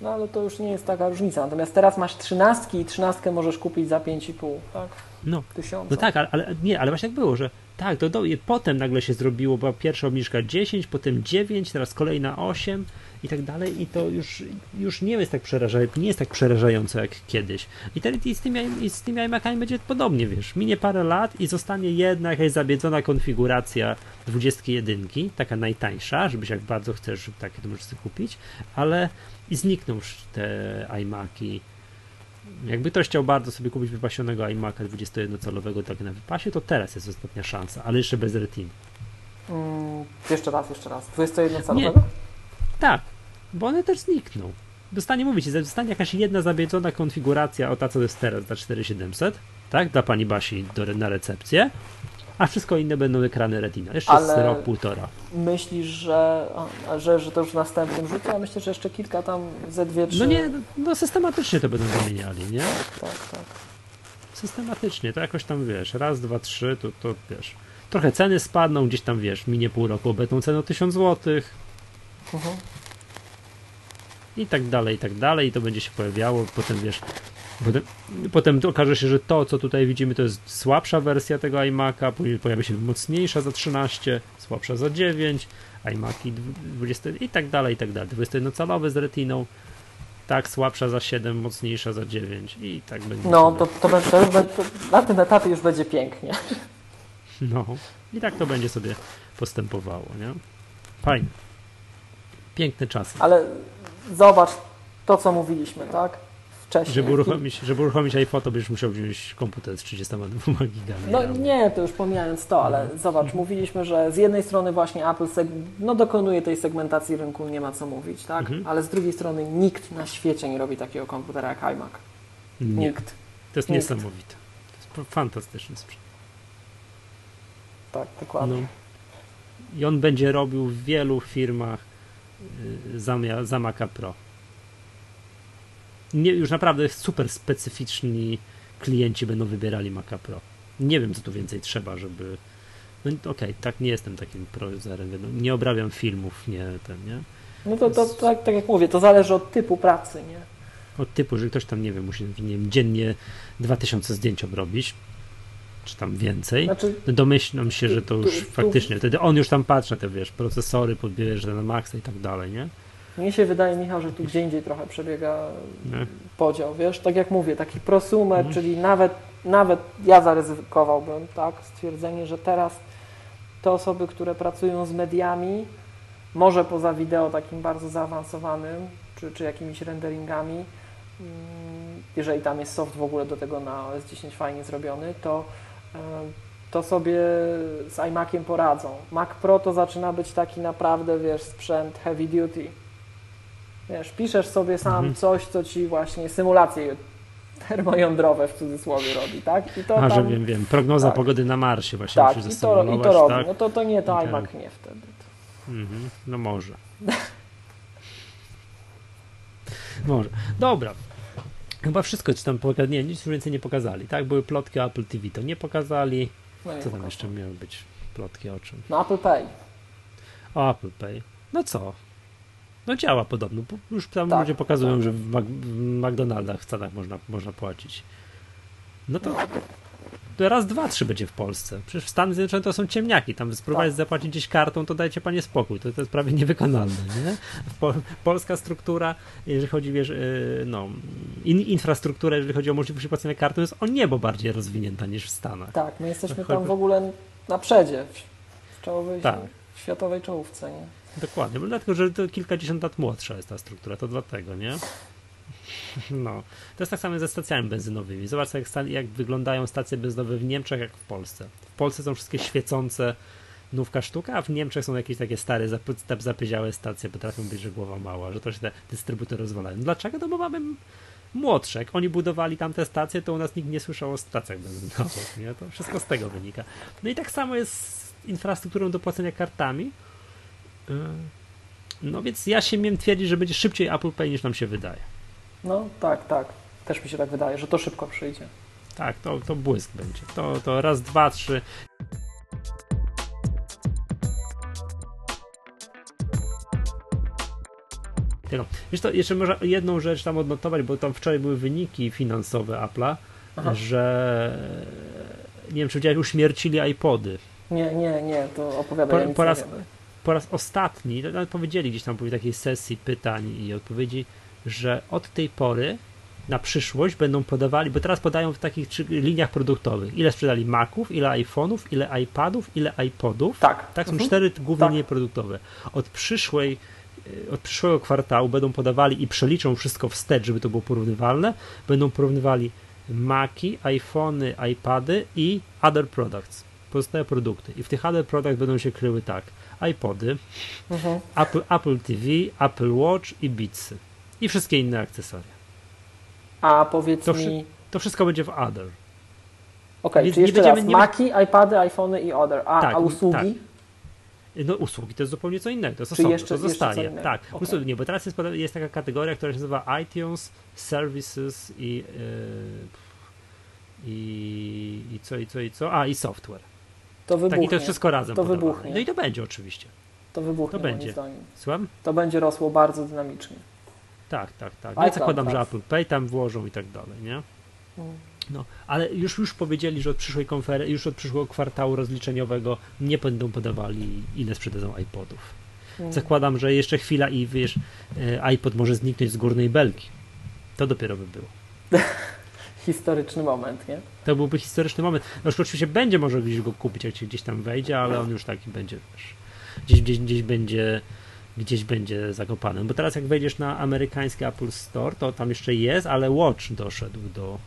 No ale to już nie jest taka różnica. Natomiast teraz masz trzynastki i trzynastkę możesz kupić za 5,5, tak? No, Tysiąca. no tak, ale, ale nie, ale właśnie tak było, że tak, to do, potem nagle się zrobiło, była pierwsza obniżka 10, potem 9, teraz kolejna 8 i tak dalej i to już, już nie jest tak przerażające, nie jest tak przerażające jak kiedyś. I, te, i z tymi, i z tymi iMacami będzie podobnie, wiesz, minie parę lat i zostanie jedna jakaś zabiedzona konfiguracja 21, taka najtańsza, żebyś jak bardzo chcesz, takie to możesz kupić, ale i znikną już te iMaki jakby ktoś chciał bardzo sobie kupić wypasionego iMac'a 21-calowego tak na wypasie, to teraz jest ostatnia szansa, ale jeszcze bez retin. Mm, jeszcze raz, jeszcze raz. 21 calowego? Tak, bo one też znikną. Dostanie, mówić, zostanie jakaś jedna zabiedzona konfiguracja, o ta co jest teraz, za 4700, tak, dla pani Basi do, na recepcję, a wszystko inne będą ekrany retina. Jeszcze Ale- z rok, półtora. Myślisz, że, a, że, że to już w następnym rzucie? Ja myślę, że jeszcze kilka tam ze dwie, trzy. No nie, no systematycznie to będą wymieniali, nie? Tak, tak. Systematycznie, to jakoś tam wiesz, raz, dwa, trzy, to, to wiesz. Trochę ceny spadną, gdzieś tam wiesz, minie pół roku, obetną cenę 1000 złotych. Mhm. i tak dalej, i tak dalej, i to będzie się pojawiało, potem wiesz, potem, potem okaże się, że to, co tutaj widzimy, to jest słabsza wersja tego iMac'a, później pojawi się mocniejsza za 13, słabsza za 9, iMac'i 20 i tak dalej, i tak dalej, 21-calowy z retiną, tak, słabsza za 7, mocniejsza za 9 i tak będzie. No, to, to, będzie- to, to na tym etapie już będzie pięknie. No, i tak to będzie sobie postępowało, nie? Fajnie. Piękne czasy. Ale zobacz to, co mówiliśmy, tak? Wcześniej. Żeby uruchomić, żeby uruchomić iPhoto, będziesz musiał wziąć komputer z 32 gigami. No nie, to już pomijając to, ale Mhm. zobacz, mówiliśmy, że z jednej strony właśnie Apple no, dokonuje tej segmentacji rynku, nie ma co mówić, tak? Mhm. Ale z drugiej strony nikt na świecie nie robi takiego komputera jak iMac. Nie, Nikt. to jest nikt. niesamowite. To jest fantastyczny sprzęt. Tak, dokładnie. No. I on będzie robił w wielu firmach y, za Maca Pro. Nie, już naprawdę super specyficzni klienci będą wybierali Maca Pro. Nie wiem, co tu więcej trzeba, żeby. No okej, tak nie jestem takim prozerem, nie obrabiam filmów, nie ten, nie? No to, to tak, tak jak mówię, to zależy od typu pracy, nie? Od typu, że ktoś tam, nie wiem, musi nie wiem, dziennie 2000 zdjęć obrobić, czy tam więcej. Znaczy, No domyślam się, że to Tu- już tu- faktycznie, wtedy on już tam patrzy na te, wiesz, procesory, podbierze na maksa i tak dalej, nie? Mnie się wydaje, Michał, że tu gdzie indziej trochę przebiega Nie? podział, wiesz? Tak jak mówię, taki prosumer, Mhm. czyli nawet, nawet ja zaryzykowałbym, tak? Stwierdzenie, że teraz te osoby, które pracują z mediami, może poza wideo takim bardzo zaawansowanym, czy, czy jakimiś renderingami, mm, jeżeli tam jest soft w ogóle do tego na OS 10 fajnie zrobiony, to, e, to sobie z iMaciem poradzą. Mac Pro to zaczyna być taki naprawdę, wiesz, sprzęt heavy duty. Wiesz, piszesz sobie sam Mhm. coś, co ci właśnie symulacje termojądrowe w cudzysłowie robi, tak? I to A, że tam, wiem, wiem, prognoza tak. pogody na Marsie właśnie tak, musisz i to, i to robi. tak? No to, to nie, to tak. iMac nie wtedy. Mhm, no może. może. Dobra. Chyba wszystko, czy tam pokazali, nie, nic więcej nie pokazali, tak? Były plotki o Apple TV, to nie pokazali. No, Co tam pokażę. jeszcze miały być plotki o czym? No Apple Pay. O Apple Pay. No co? No działa podobno. Już tam Tak, ludzie pokazują, tak. że w, Mac- w McDonaldach w Stanach można, można płacić. No to, raz, dwa, trzy będzie w Polsce. Przecież w Stanach Zjednoczonych to są ciemniaki. Tam spróbować Tak. zapłacić gdzieś kartą, to dajcie panie spokój. To, to jest prawie niewykonalne, nie? Po, polska struktura, jeżeli chodzi, wiesz, yy, no, in, infrastruktura, jeżeli chodzi o możliwość płacenia kartą, jest o niebo bardziej rozwinięta niż w Stanach. Tak, my jesteśmy tam w ogóle na przedzie, w, czołowej, Tak. światowej czołówce, nie? Dokładnie, bo dlatego, że to kilkadziesiąt lat młodsza jest ta struktura, to dlatego, nie? No, to jest tak samo ze stacjami benzynowymi. Zobacz, jak, jak wyglądają stacje benzynowe w Niemczech, jak w Polsce. W Polsce są wszystkie świecące, nówka sztuka, a w Niemczech są jakieś takie stare, zapyziałe stacje, potrafią być, że głowa mała, że to się te dystrybutory rozwalają. Dlaczego? No bo mamy młodsze. Jak oni budowali tam te stacje, to u nas nikt nie słyszał o stacjach benzynowych, nie? To wszystko z tego wynika. No i tak samo jest z infrastrukturą do płacenia kartami. No więc ja się miem twierdzić, że będzie szybciej Apple Pay niż nam się wydaje. No tak, tak. Też mi się tak wydaje, że to szybko przyjdzie. Tak, to, to błysk będzie. To, to raz, dwa, trzy. Tylko, wiesz to, jeszcze może jedną rzecz tam odnotować, bo tam wczoraj były wyniki finansowe Apple'a, że nie wiem, czy widziałeś, uśmiercili iPody. Nie, nie, nie, to opowiadaj. Po, po, raz, po raz ostatni, nawet powiedzieli gdzieś tam po takiej sesji pytań i odpowiedzi, że od tej pory na przyszłość będą podawali, bo teraz podają w takich liniach produktowych, ile sprzedali Maców, ile iPhone'ów, ile iPadów, ile iPodów. Tak. Tak, są mhm. cztery główne tak. linie produktowe. Od przyszłej e, od przyszłego kwartału będą podawali i przeliczą wszystko wstecz, żeby to było porównywalne, będą porównywali Maci, iPhony, iPady i other products, pozostałe produkty. I w tych other products będą się kryły tak, iPody, mhm. Apple, Apple TV, Apple Watch i Beatsy. I wszystkie inne akcesoria. A powiedz to, mi... To wszystko będzie w Other. Okej, okay, czyli jeszcze raz, nie... Maci, iPady, iPhony i Other. A, tak, a usługi? Tak. No usługi to jest zupełnie co innego, to jest osobno, jeszcze, to zostaje. Tak, okay. usługi, nie, bo teraz jest, jest, taka kategoria, która się nazywa iTunes, Services i, yy, i, i co, i co, i co? A, i software. To wybuchnie. Tak, i to wszystko razem To wybuchnie. No i to będzie oczywiście. To wybuchnie, to będzie. Słucham? To będzie rosło bardzo dynamicznie. Tak, tak, tak. Ja zakładam, tak. że Apple Pay tam włożą i tak dalej, nie? Mm. No, ale już, już powiedzieli, że od przyszłej konferencji, już od przyszłego kwartału rozliczeniowego nie będą podawali, ile sprzedadzą iPodów. Mm. Zakładam, że jeszcze chwila i wiesz, e, iPod może zniknąć z górnej belki. To dopiero by było. historyczny moment, nie? To byłby historyczny moment. No, oczywiście będzie może gdzieś go kupić, jak się gdzieś tam wejdzie, ale on już taki będzie, wiesz, gdzieś, gdzieś, gdzieś będzie gdzieś będzie zakopany. Bo teraz jak wejdziesz na amerykański Apple Store, to tam jeszcze jest, ale Watch doszedł do...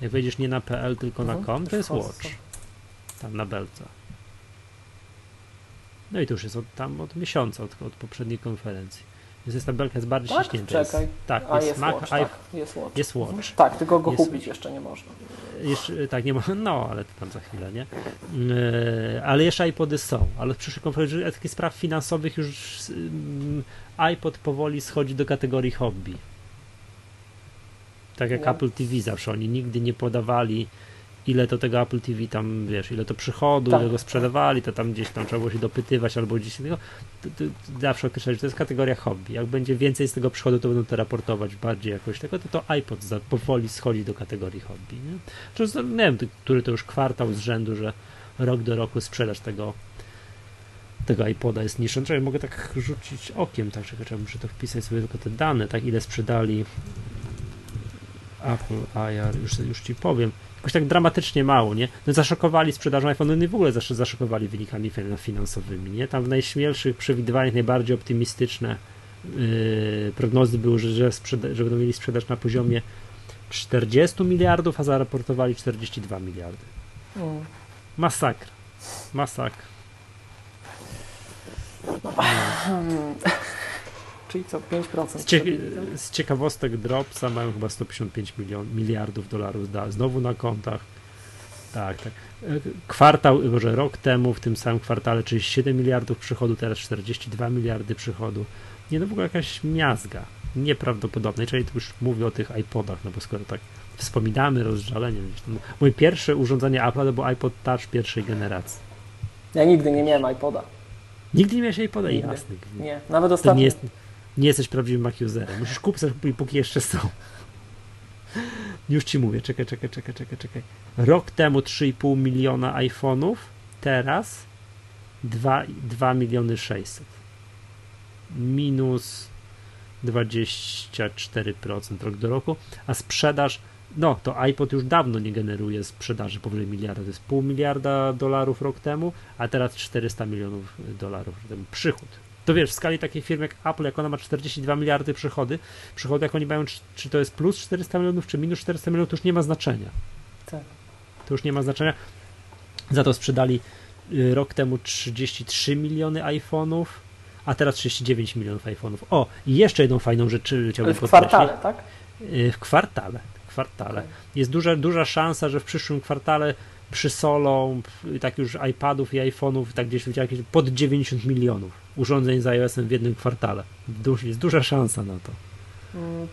Jak wejdziesz nie na PL, tylko na com, to jest Watch. Tam na belce. No i to już jest od, tam od miesiąca, od, od poprzedniej konferencji. Jest ta belka jest bardziej tak? ściśnięta. Czekaj. Jest, tak, A, jest, jest Mac, watch, tak, jest Watch. Jest Watch. Tak, tylko go jest, kupić jeszcze nie można. Jeszcze, tak, nie ma, no, ale to tam za chwilę, nie? Yy, ale jeszcze iPody są, ale w przyszłej konferencji takich spraw finansowych już yy, iPod powoli schodzi do kategorii hobby. Tak jak Apple TV zawsze, oni nigdy nie podawali ile to tego Apple TV tam, wiesz, ile to przychodu, tak. ile go sprzedawali, to tam gdzieś tam trzeba było się dopytywać albo gdzieś tego, to, to, to zawsze określać, że to jest kategoria hobby. Jak będzie więcej z tego przychodu, to będą to raportować bardziej jakoś tego, to to iPod za, powoli schodzi do kategorii hobby. Nie? Czy, nie wiem, który to już kwartał z rzędu, że rok do roku sprzedaż tego tego iPoda jest niższa. Czekaj, mogę tak rzucić okiem, tak, czekaj, trzeba muszę to wpisać sobie tylko te dane, tak, ile sprzedali Apple IR, już, już ci powiem jakoś tak dramatycznie mało, nie? No zaszokowali sprzedażą iPhone'u, no i w ogóle zaszokowali wynikami finansowymi, nie? Tam w najśmielszych przewidywaniach, najbardziej optymistyczne yy, prognozy były, że, że, sprzeda- że będą mieli sprzedaż na poziomie 40 miliardów, a zaraportowali 42 miliardy. Mm. Masakra. Masakra. No. Czyli co, 5%? Z, cie z ciekawostek Dropsa mają chyba 155 milion, miliardów dolarów da, znowu na kontach. Tak, tak. Kwartał, może rok temu w tym samym kwartale 37 miliardów przychodu, teraz 42 miliardy przychodu. Nie, no w ogóle jakaś miazga. Nieprawdopodobne. Czyli tu już mówię o tych iPodach, no bo skoro tak wspominamy rozżaleniem. Moje pierwsze urządzenie Apple to był iPod Touch pierwszej generacji. Ja nigdy nie miałem iPoda. Nigdy nie miałeś iPoda? Jasny. Nie, nawet ostatnio. nie jest, nie jesteś prawdziwym Mac userem. Musisz kupić póki jeszcze są. Już ci mówię, czekaj, czekaj, czekaj, czekaj, czekaj. Rok temu 3,5 miliona iPhone'ów, teraz 2, 2 miliony 600. Minus 24% rok do roku, a sprzedaż, no to iPod już dawno nie generuje sprzedaży powyżej miliarda, to jest pół miliarda dolarów rok temu, a teraz 400 milionów dolarów, ten przychód to wiesz, w skali takiej firmy jak Apple, jak ona ma 42 miliardy przychody, przychody jak oni mają, czy to jest plus 400 milionów, czy minus 400 milionów, to już nie ma znaczenia. Tak. To już nie ma znaczenia. Za to sprzedali y, rok temu 33 miliony iPhone'ów, a teraz 39 milionów iPhone'ów. O, i jeszcze jedną fajną rzecz y, chciałbym w podkreślić. kwartale, tak? Y, W kwartale. W kwartale. Jest duża, duża szansa, że w przyszłym kwartale przysolą tak już iPadów i iPhone'ów, tak gdzieś widziałem, pod 90 milionów urządzeń z iOS-em w jednym kwartale. Du- Jest duża szansa na to. Mm,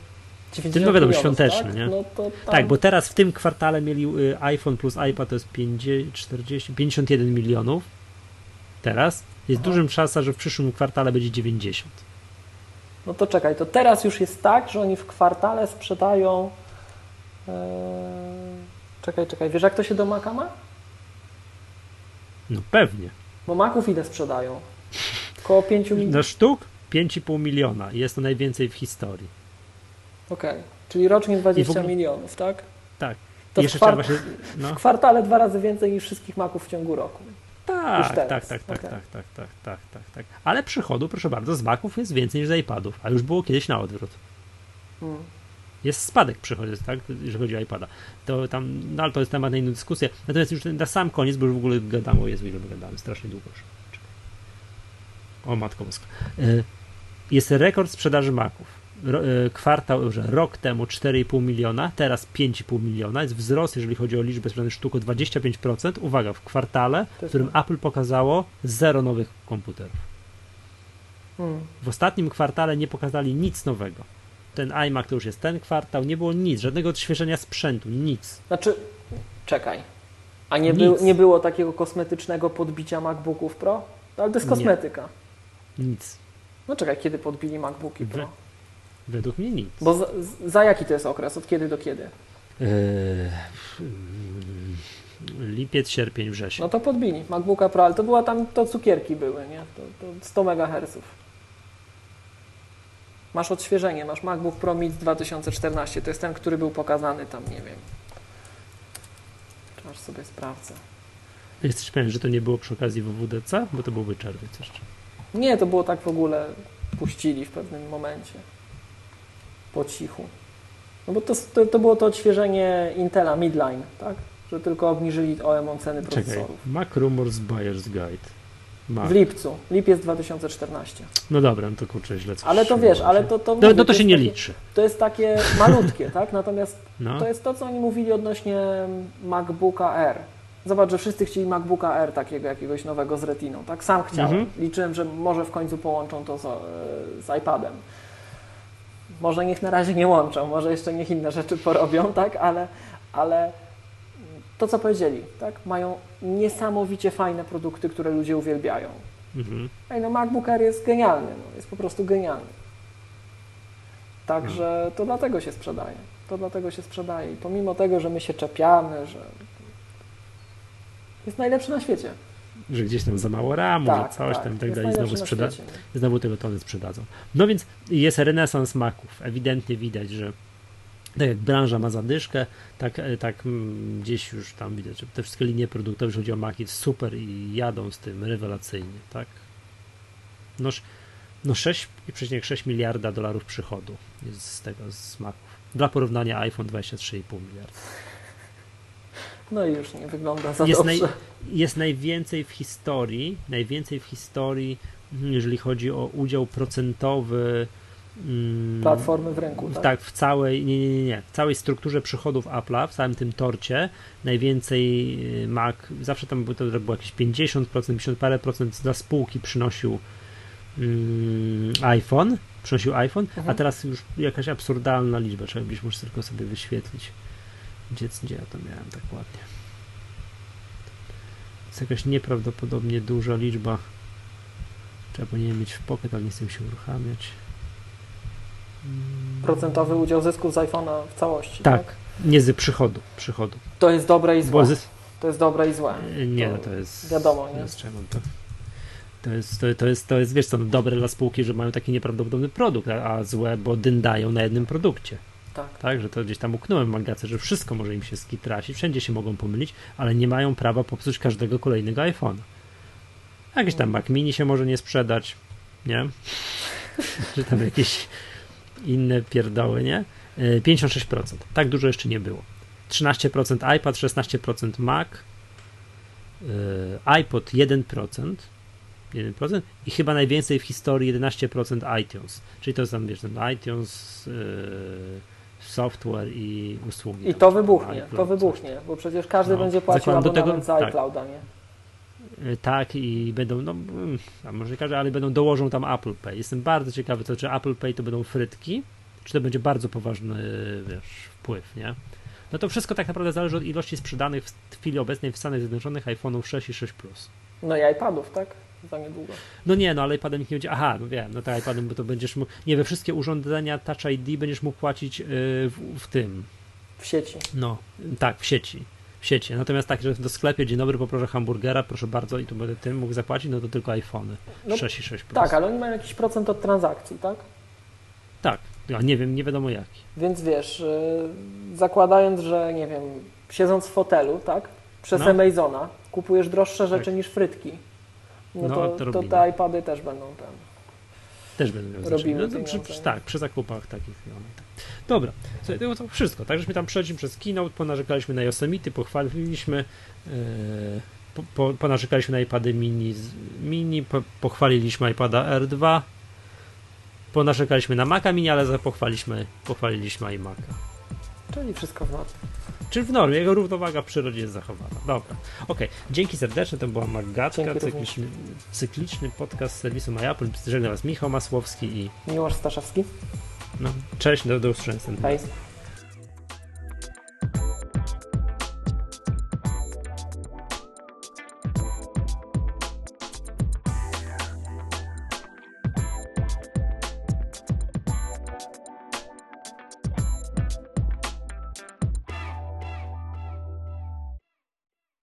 90 Tym, no wiadomo, świąteczny, tak? nie? No to tam... Tak, bo teraz w tym kwartale mieli y, iPhone plus iPad to jest 50, 40, 51 milionów. Teraz jest Aha. dużym szansa, że w przyszłym kwartale będzie 90. No to czekaj, to teraz już jest tak, że oni w kwartale sprzedają. Eee... Czekaj, czekaj, wiesz jak to się do Maca ma? No pewnie. Bo Maców ile sprzedają? Koło 5 milionów. Na sztuk 5,5 miliona. Jest to najwięcej w historii. Okej, czyli rocznie 20 I w ogóle- milionów, tak? Tak. To w, kwart... właśnie. No. w kwartale dwa razy więcej niż wszystkich Maców w ciągu roku. Tak, tak, tak, tak, okej. tak, tak, tak, tak, tak, tak. Ale przychodu, proszę bardzo, z Maców jest więcej niż z iPadów, a już było kiedyś na odwrót. Hmm. Jest spadek przychodzi, tak, jeżeli chodzi o iPada. To tam, no ale to jest temat na inną dyskusję. Natomiast już na sam koniec, bo już w ogóle gadamy, o Jezu, ile my gadamy, strasznie długo już. O Matko Boska. Y, Jest rekord sprzedaży Maców. Ro, y, kwartał, że rok temu 4,5 miliona, teraz 5,5 miliona. Jest wzrost, jeżeli chodzi o liczbę sprzedanych sztuk o 25%. Uwaga, w kwartale, w którym Apple pokazało zero nowych komputerów. Hmm. W ostatnim kwartale nie pokazali nic nowego. Ten iMac to już jest ten kwartał, nie było nic, żadnego odświeżenia sprzętu, nic. Znaczy, czekaj. A nie, był, nie było takiego kosmetycznego podbicia MacBooków Pro? No, ale to jest Nie. Nic. No czekaj, kiedy podbili MacBooki Pro? Według mnie nic. Bo za, za jaki to jest okres? Od kiedy do kiedy? Eee, lipiec, sierpień, wrzesień. No to podbili MacBooka Pro, ale to była tam, to cukierki były, nie? To, to 100 MHz. Masz odświeżenie, masz MacBook Pro Mid 2014, to jest ten, który był pokazany tam, nie wiem. Aż sobie sprawdzę. Jesteś pewien, że to nie było przy okazji WWDC? Bo to byłby czerwiec jeszcze. Nie, to było tak w ogóle, puścili w pewnym momencie. Po cichu. No bo to, to, to było to odświeżenie Intela Midline, tak? Że tylko obniżyli OEM ceny Czekaj. procesorów. Mac Rumors Buyer's Guide. Mac. W lipcu, lipiec 2014. No dobra, no to kurczę źle coś Ale to wiesz, ale to... to No, mówię, no to się jest nie takie- liczy. To jest takie malutkie, tak? Natomiast No. to jest to, co oni mówili odnośnie MacBooka Air. Zobacz, że wszyscy chcieli MacBooka Air takiego jakiegoś nowego z Retiną, tak? Sam chciałem. Mhm. Liczyłem, że może w końcu połączą to z, e, z iPadem. Może niech na razie nie łączą, może jeszcze niech inne rzeczy porobią, tak? Ale, ale to, co powiedzieli, tak? Mają niesamowicie fajne produkty, które ludzie uwielbiają. Mhm. Ej, no MacBook Air jest genialny, no, jest po prostu genialny. Także to dlatego się sprzedaje. To dlatego się sprzedaje. I pomimo tego, że my się czepiamy, że jest najlepszy na świecie. Że gdzieś tam za mało ramu, że coś tam i tak jest dalej. Znowu, sprzeda- znowu tego tony sprzedadzą. No więc jest renesans maków. Ewidentnie widać, że tak jak branża ma zadyszkę, tak, tak mm, gdzieś już tam widać, że te wszystkie linie produktowe, jeżeli chodzi o maki, super i jadą z tym rewelacyjnie, tak? No, sz- no 6,6 miliarda dolarów przychodu jest z tego, z maków. Dla porównania iPhone 23,5 miliarda. No i już nie wygląda za Jest, dobrze. naj, jest najwięcej w historii, najwięcej w historii, mm, jeżeli chodzi o udział procentowy mm, Platformy w rynku, tak? tak, w całej, nie, nie, nie, nie, w całej strukturze przychodów Apple'a, w całym tym torcie, najwięcej y, Mac, zawsze tam było, to było jakieś 50%, 50 parę procent dla spółki przynosił mm, iPhone, przynosił iPhone, a Mhm. teraz już jakaś absurdalna liczba, trzeba gdzieś muszę tylko sobie wyświetlić. Gdzie, gdzie ja to miałem tak ładnie? To jest jakaś nieprawdopodobnie duża liczba. Trzeba powinienem mieć w pocket, ale nie chcę się uruchamiać. Mm, Procentowy udział zysków z iPhone'a w całości, Tak. tak? Nie z przychodu, przychodu. To jest dobre i złe. zys- To jest dobre i złe. nie, To no to jest. wiadomo, nie? Czemu to, to jest, to, to jest, to jest, wiesz co, dobre dla spółki, że mają taki nieprawdopodobny produkt, a, a złe, bo dyndają na jednym produkcie. Tak. Tak, że to gdzieś tam uknąłem w magace, że wszystko może im się skitrasić, wszędzie się mogą pomylić, ale nie mają prawa popsuć każdego kolejnego iPhone'a. Jakiś tam Mac Mini się może nie sprzedać, nie? Czy tam jakieś inne pierdoły, nie? Yy, 56%. Tak dużo jeszcze nie było. 13% iPad, 16% Mac, iPod 1%, 1% i chyba najwięcej w historii 11% iTunes. Czyli to jest tam, wiesz, ten iTunes, yy, software i usługi. I to wybuchnie, to wybuchnie, bo przecież każdy no, będzie płacił abonament tego, za tak. iClouda, nie? Yy, tak, i będą, no, mm, a może nie każdy, ale będą dołożą tam Apple Pay. Jestem bardzo ciekawy, to czy Apple Pay to będą frytki, czy to będzie bardzo poważny, wiesz, wpływ, nie? No to wszystko tak naprawdę zależy od ilości sprzedanych w chwili obecnej w Stanach Zjednoczonych iPhone'ów 6 i 6 Plus. No i iPadów, tak? Za niedługo. No nie, no ale iPadem nikt nie będzie. Aha, no wiem, no tak iPadem, bo to będziesz mógł. Nie, we wszystkie urządzenia Touch ID będziesz mógł płacić yy, w, w, tym. W sieci. No, tak, w sieci. W sieci. Natomiast tak, że do sklepie, dzień dobry, poproszę hamburgera, proszę bardzo, i tu będę tym mógł zapłacić, no to tylko iPhony. No, 6 i 6 Plus. Tak, ale oni mają jakiś procent od transakcji, tak? Tak, ja nie wiem, nie wiadomo jaki. Więc wiesz, yy, zakładając, że nie wiem, siedząc w fotelu, tak? Przez no. Amazona kupujesz droższe rzeczy tak. niż frytki. No, no to, to, to, te iPady też będą tam. Też będą miały robiły no, przy, przy, Tak, przy zakupach takich. No, tak. Dobra, Słuchaj, to wszystko. Tak, żeśmy tam przeszli przez keynote, ponarzekaliśmy na Yosemite, pochwaliliśmy yy, po, po, ponarzekaliśmy na iPady mini, mini po, pochwaliliśmy iPada R2, ponarzekaliśmy na Maca mini, ale pochwaliliśmy, pochwaliliśmy iMac'a. Czyli wszystko w normie. Czyli w normie, jego równowaga w przyrodzie jest zachowana. Dobra. Okej, okay. dzięki serdeczne, to była Magatka, cykliczny, cykliczny podcast serwisu MyApple. Żegnam Was Michał Masłowski i Miłosz Staszewski. No, cześć, do, do usłyszenia. Hej.